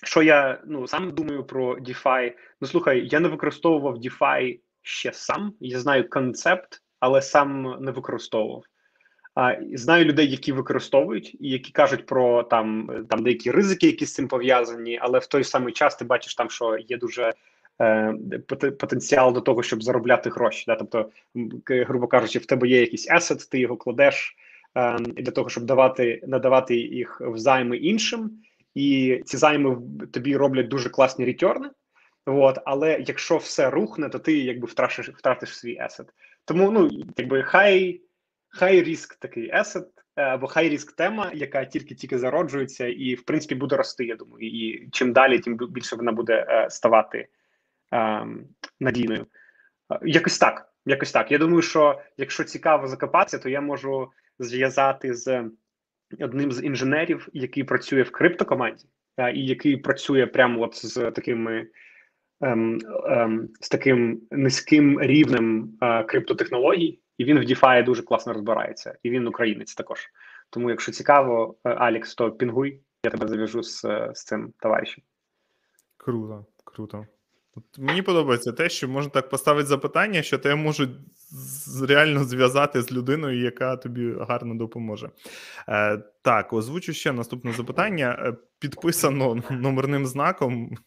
що я ну сам думаю про DeFi? Ну слухай, я не використовував DeFi ще сам. Я знаю концепт, але сам не використовував. А знаю людей, які використовують і які кажуть про там там деякі ризики, які з цим пов'язані, але в той самий час ти бачиш там, що є дуже Е, потенціал до того, щоб заробляти гроші. Да? Тобто, грубо кажучи, в тебе є якийсь асет, ти його кладеш е, для того, щоб давати надавати їх в займи іншим, і ці займи тобі роблять дуже класні ретерни. От, але якщо все рухне, то ти якби втратиш втратиш свій асет. Тому ну якби хай хай ріск такий асет е, або хай ріск тема, яка тільки-тільки зароджується, і в принципі буде рости. Я думаю, і чим далі, тим більше вона буде ставати ем, надійною. Якось так. Якось так. Я думаю, що якщо цікаво закопатися, то я можу зв'язати з одним з інженерів, який працює в криптокоманді, і який працює прямо от з такими ем, ем, з таким низьким рівнем е, криптотехнологій, і він в DeFi дуже класно розбирається, і він українець також. Тому, якщо цікаво, е, Алікс, то пінгуй, я тебе зав'яжу з, з цим товаришем. Круто, круто. От Мені подобається те, що можна так поставити запитання, що тебе можуть реально зв'язати з людиною, яка тобі гарно допоможе. Е, Так, озвучу ще наступне запитання. Е, підписано номерним знаком.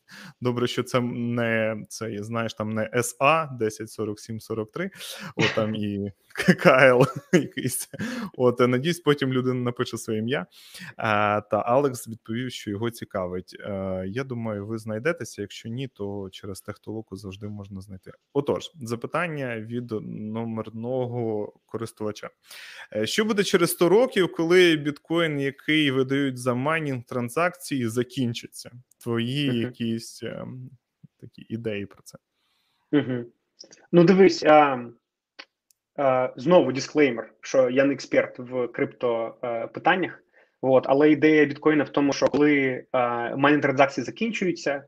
Добре, що це не це, знаєш, там не СА 104743, от там і ККЛ якийсь. От надіюсь, потім людина напише своє ім'я. А, Та Алекс відповів, що його цікавить. А, Я думаю, ви знайдетеся. Якщо ні, то через техтолоку завжди можна знайти. Отож, запитання від номерного користувача: е, що буде через 100 років, коли біткоін, який видають за майнінг транзакції, закінчиться? Твої uh-huh. якісь а, такі ідеї про це? Uh-huh. Ну, дивись. а... Е, знову дисклеймер, що я не експерт в крипто е, питаннях. От, але ідея біткоїна в тому, що коли е, майнінг транзакції закінчуються,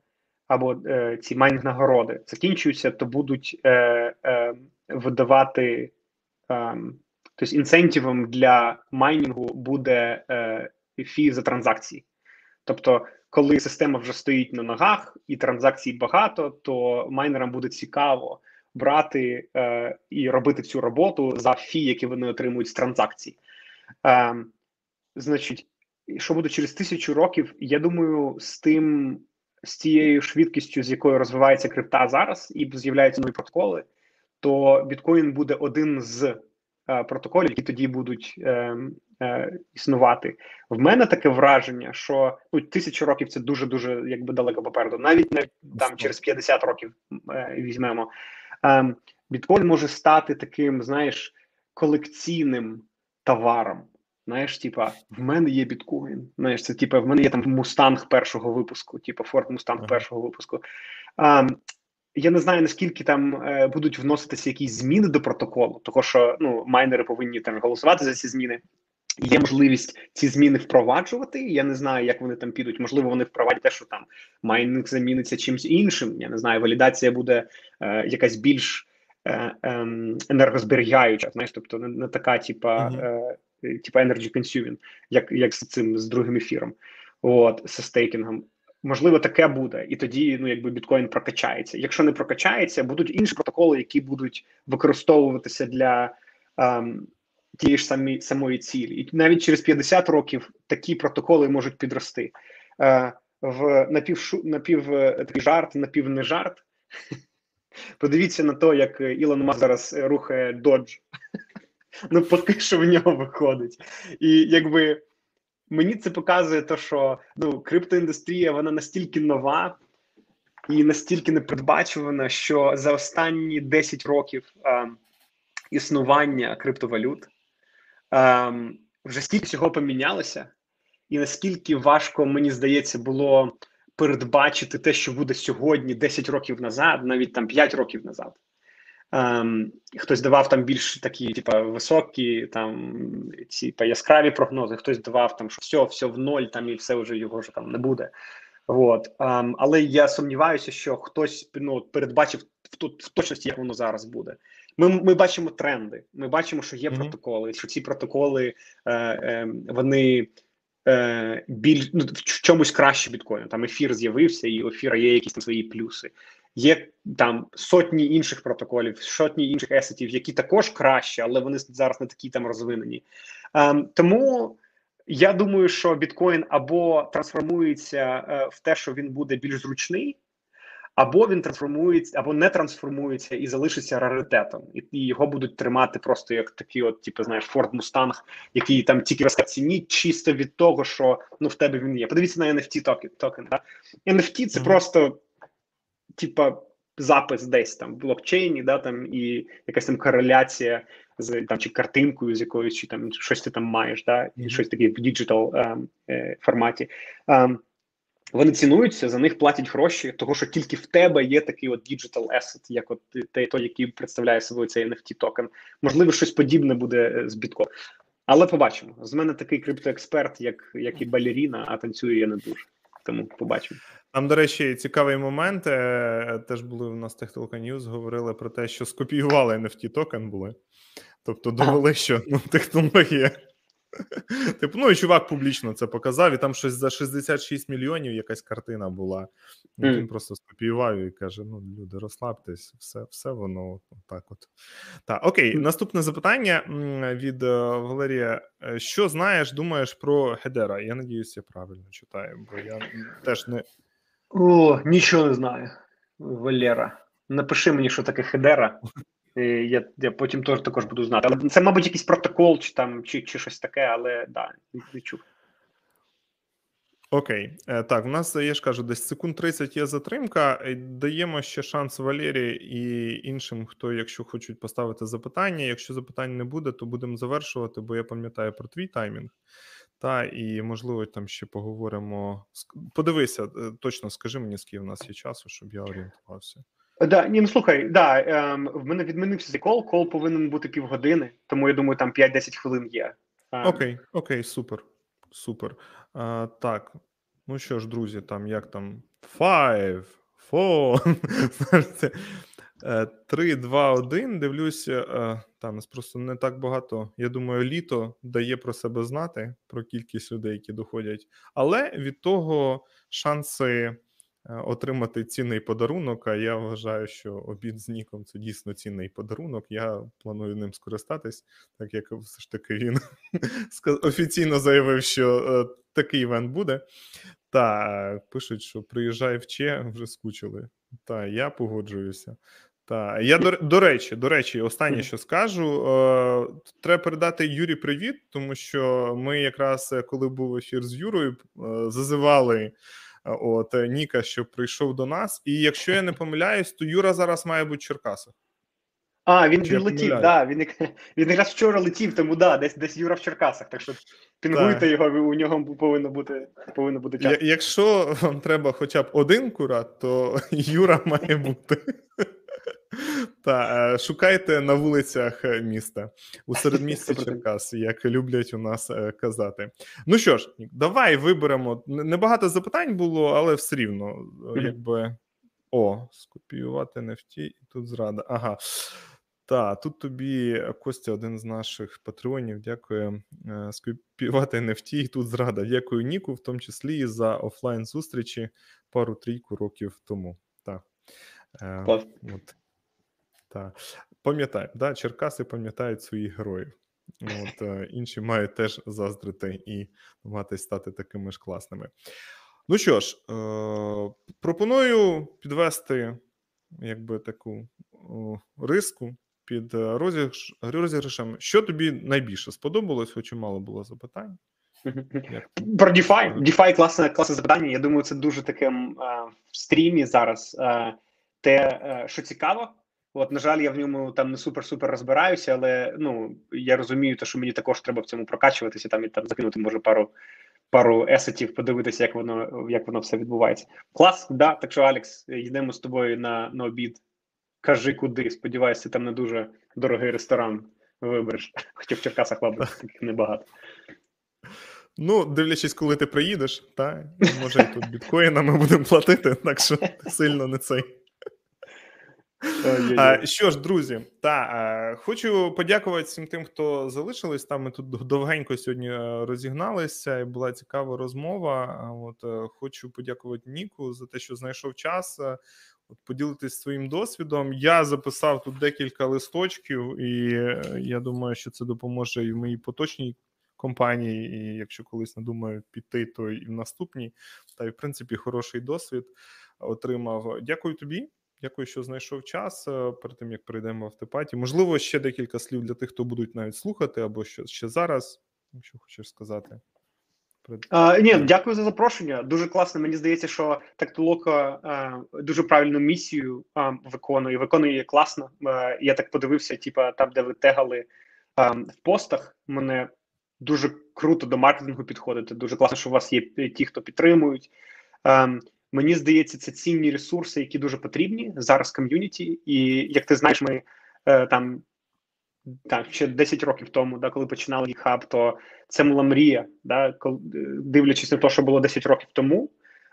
або е, ці майнінг нагороди закінчуються, то будуть е, е, видавати е, тобто incentive ом для майнінгу буде е, fee за транзакції. Тобто, коли система вже стоїть на ногах і транзакцій багато, то майнерам буде цікаво брати е, і робити цю роботу за фі, які вони отримують з транзакцій. Е, Значить, що буде через тисячу років, я думаю, з тим, з тією швидкістю, з якою розвивається крипта зараз, і з'являються нові протоколи, то біткоін буде один з е, протоколів, які тоді будуть е, е, існувати. В мене таке враження, що ну, тисячу років це дуже дуже якби далеко попереду, навіть навіть там через 50 років візьмемо. Ем, біткоін може стати таким, знаєш, колекційним товаром. Знаєш, типа, в мене є біткоін. Знаєш, це типа в мене є там мустанг першого випуску, типа Форд Мустанг першого випуску. А, Я не знаю, наскільки там е, будуть вноситися якісь зміни до протоколу, тому що ну, майнери повинні там голосувати за ці зміни. Є можливість ці зміни впроваджувати. Я не знаю, як вони там підуть. Можливо, вони впровадять те, що там майнинг заміниться чимось іншим. Я не знаю, валідація буде е, якась більш е, е, енергозберігаюча. Знаєш, тобто не, не така, типа е, типа energy consuming, як як з цим з другим ефіром, от з стейкінгом. Можливо, таке буде, і тоді ну якби біткоін прокачається. Якщо не прокачається, будуть інші протоколи, які будуть використовуватися для. Ем, тієї ж самі самої цілі, і навіть через 50 років такі протоколи можуть підрости. Е, В напів напів е, такий жарт, напів не жарт. Подивіться на те, як Ілон Маск зараз рухає додж. Ну, поки що в нього виходить. І якби мені це показує, те, що ну, криптоіндустрія вона настільки нова і настільки непередбачувана, що за останні 10 років е, існування криптовалют ем, вже стільки всього помінялося, і наскільки важко, мені здається, було передбачити те, що буде сьогодні, 10 років назад, навіть там 5 років назад. Ем, Хтось давав там більш такі, типа, високі, там ці яскраві прогнози, хтось давав там, що все, все в ноль, там і все вже його ж там не буде. От. Um, але я сумніваюся, що хтось ну, передбачив в, тут в точності, як воно зараз буде. Ми ми бачимо тренди. Ми бачимо, що є mm-hmm. протоколи, що ці протоколи е, е, вони е, біль ну, в чомусь краще біткоїну. Там ефір з'явився, і у ефіра є якісь там свої плюси. Є там сотні інших протоколів, сотні інших есетів, які також краще, але вони зараз не такі там розвинені. Е, тому. Я думаю, що біткоін або трансформується е, в те, що він буде більш зручний, або він трансформується, або не трансформується і залишиться раритетом, і, і його будуть тримати просто як такий, от, типу, знаєш, Ford Mustang, який там тільки росте ціні, чисто від того, що ну в тебе він є. Подивіться на NFT токен. токен да? NFT це mm-hmm. просто, типа, запис десь там в блокчейні, да, там і якась там кореляція з там чи картинкою, з якоюсь чи там щось ти там маєш, да, і щось таке в digital е, е, форматі. Е, вони цінуються, за них платять гроші, того що тільки в тебе є такий от digital asset, як от той, той, який представляє собою цей NFT токен. Можливо, щось подібне буде е, з бітком. Але побачимо. З мене такий криптоексперт, як як і балеріна, а танцюю я не дуже. Тому побачимо. Там, до речі, цікавий момент. Е, теж були у нас Техтолка News, говорили про те, що скопіювали NFT токен були. Тобто довели, що ну, технологія Типу, ну і чувак публічно це показав, і там щось за 66 мільйонів якась картина була. Mm. Він просто скопіював і каже: ну, люди, розслабтесь, все все воно так от. Так, окей, наступне запитання від е, Валерія. Е, що знаєш, думаєш про Хедера? Я надіюся, я правильно читаю, бо я теж не. О, нічого не знаю, Валера. Напиши мені, що таке Хедера. Я я потім теж також буду знати. Але це, мабуть, якийсь протокол чи там, чи чи щось таке, але да, не чув. Окей, е, так, в нас, я ж кажу, десь секунд 30 є затримка. Е, даємо ще шанс Валерії і іншим, хто, якщо хочуть поставити запитання. Якщо запитань не буде, то будемо завершувати, бо я пам'ятаю про твій таймінг. Та і можливо там ще поговоримо. Подивися, е, точно скажи мені, скільки в нас є часу, щоб я орієнтувався. Да, ні, ну слухай, да, ем, в мене відмінився цей кол, кол повинен бути півгодини, тому я думаю, там 5-10 хвилин є. Ем. Окей, окей, супер. Супер. А, Так, ну що ж, друзі, там як там five, four, 3, 2, 1. Дивлюся, е, там нас просто не так багато. Я думаю, літо дає про себе знати, про кількість людей, які доходять, але від того шанси. Е, отримати цінний подарунок. А я вважаю, що обід з Ніком це дійсно цінний подарунок. Я планую ним скористатись, так як все ж таки він офіційно заявив, що е, такий івент буде. Та пишуть, що приїжджай в Че, вже скучили. Та я погоджуюся. Та я до, до речі, до речі, останнє, що скажу, е, треба передати Юрі привіт, тому що ми якраз коли був ефір з Юрою, е, зазивали от е, Ніка, що прийшов до нас. І якщо я не помиляюсь, то Юра зараз має бути в Черкасах. А, він він летів, да, він він якраз вчора летів, тому да, десь десь Юра в Черкасах. Так що пінгуйте так. його, у нього повинно бути повинно бути час. Якщо вам треба хоча б один курат, то Юра має бути. Та е, шукайте на вулицях е, міста у середмісті Черкас, як люблять у нас е, казати. Ну що ж, давай виберемо. Небагато запитань було, але все рівно, якби о, скопіювати NFT, і тут зрада. Ага. Так, тут тобі Костя, один з наших патреонів, дякую. Скопіювати NFT, і тут зрада. Дякую Ніку, в тому числі і за офлайн зустрічі пару-трійку років тому. Так. От. Так. Пам'ятаю, да, Черкаси пам'ятають своїх героїв. От, е, Інші мають теж заздрити і намагатись стати такими ж класними. Ну що ж, е, пропоную підвести якби таку о, риску під розіграш, розіграшем. Що тобі найбільше сподобалось, хоч і мало було запитань. Про DeFi. DeFi класне класне запитання. Я думаю, це дуже таке е, в стрімі зараз. Е, те, е, що цікаво. От, на жаль, я в ньому там не супер-супер розбираюся, але ну я розумію, то, що мені також треба в цьому прокачуватися там і там закинути, може, пару пару есетів, подивитися, як воно як воно все відбувається. Клас, да. Так що, Алекс, йдемо з тобою на на обід. Кажи куди. Сподіваюся, там не дуже дорогий ресторан вибереш. Хоча в Черкасах, мабуть, таких небагато. Ну, дивлячись, коли ти приїдеш, та може і тут біткоїнами будемо платити, так що сильно не цей. Що ж, друзі, та хочу подякувати всім тим, хто залишились. Там ми тут довгенько сьогодні е, розігналися, і була цікава розмова. От е, хочу подякувати Ніку за те, що знайшов час. Е, от поділитись своїм досвідом. Я записав тут декілька листочків, і я думаю, що це допоможе і в моїй поточній компанії. І якщо колись надумаю піти, то і в наступній. Та й в принципі хороший досвід отримав. Дякую тобі. Дякую, що знайшов час е, перед тим, як перейдемо в автопаті. Можливо, ще декілька слів для тих, хто будуть навіть слухати, або що ще зараз, якщо хочеш сказати. А, Ні, дякую за запрошення. Дуже класно. Мені здається, що Тактолока дуже правильну місію а, виконує. Виконує класно. А, я так подивився, типа там, де ви тегали а, в постах. Мене дуже круто до маркетингу підходити. Дуже класно, що у вас є ті, хто підтримують. Мені здається, це цінні ресурси, які дуже потрібні зараз ком'юніті. І як ти знаєш, ми е, там так, ще 10 років тому, да, коли починали GitHub, то це була мрія, да, коли, дивлячись на те, що було 10 років тому,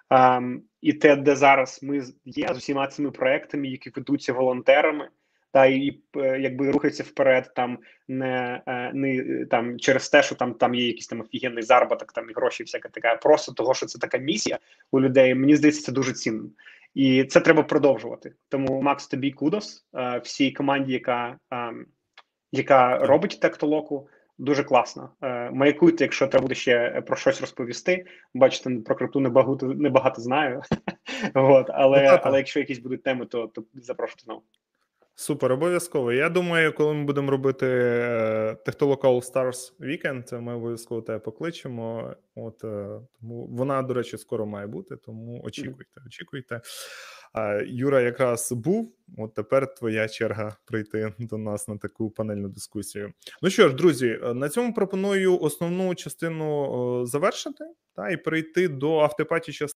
Um, і те, де зараз ми є з усіма цими проектами, які ведуться волонтерами, та і е, якби рухаються вперед, там не не там через те, що там там є якийсь там офігенний заробіток, там і гроші, всяка така, просто того, що це така місія у людей. Мені здається, це дуже цінно. І це треба продовжувати. Тому Макс, тобі кудос е, всій команді, яка яка робить тектолоку, дуже класно. Е, маякуйте, якщо треба буде ще про щось розповісти. Бачите, про крипту небагато небагато знаю. От, але ну, але якщо якісь будуть теми, то то запрошуйте знову. Супер, обов'язково. Я думаю, коли ми будемо робити Technolocal All Stars Weekend, ми обов'язково тебе покличемо. От е, тому вона, до речі, скоро має бути, тому очікуйте, очікуйте. Юра якраз був. От тепер твоя черга прийти до нас на таку панельну дискусію. Ну що ж, друзі, е, на цьому пропоную основну частину завершити та і перейти до автопаті частини.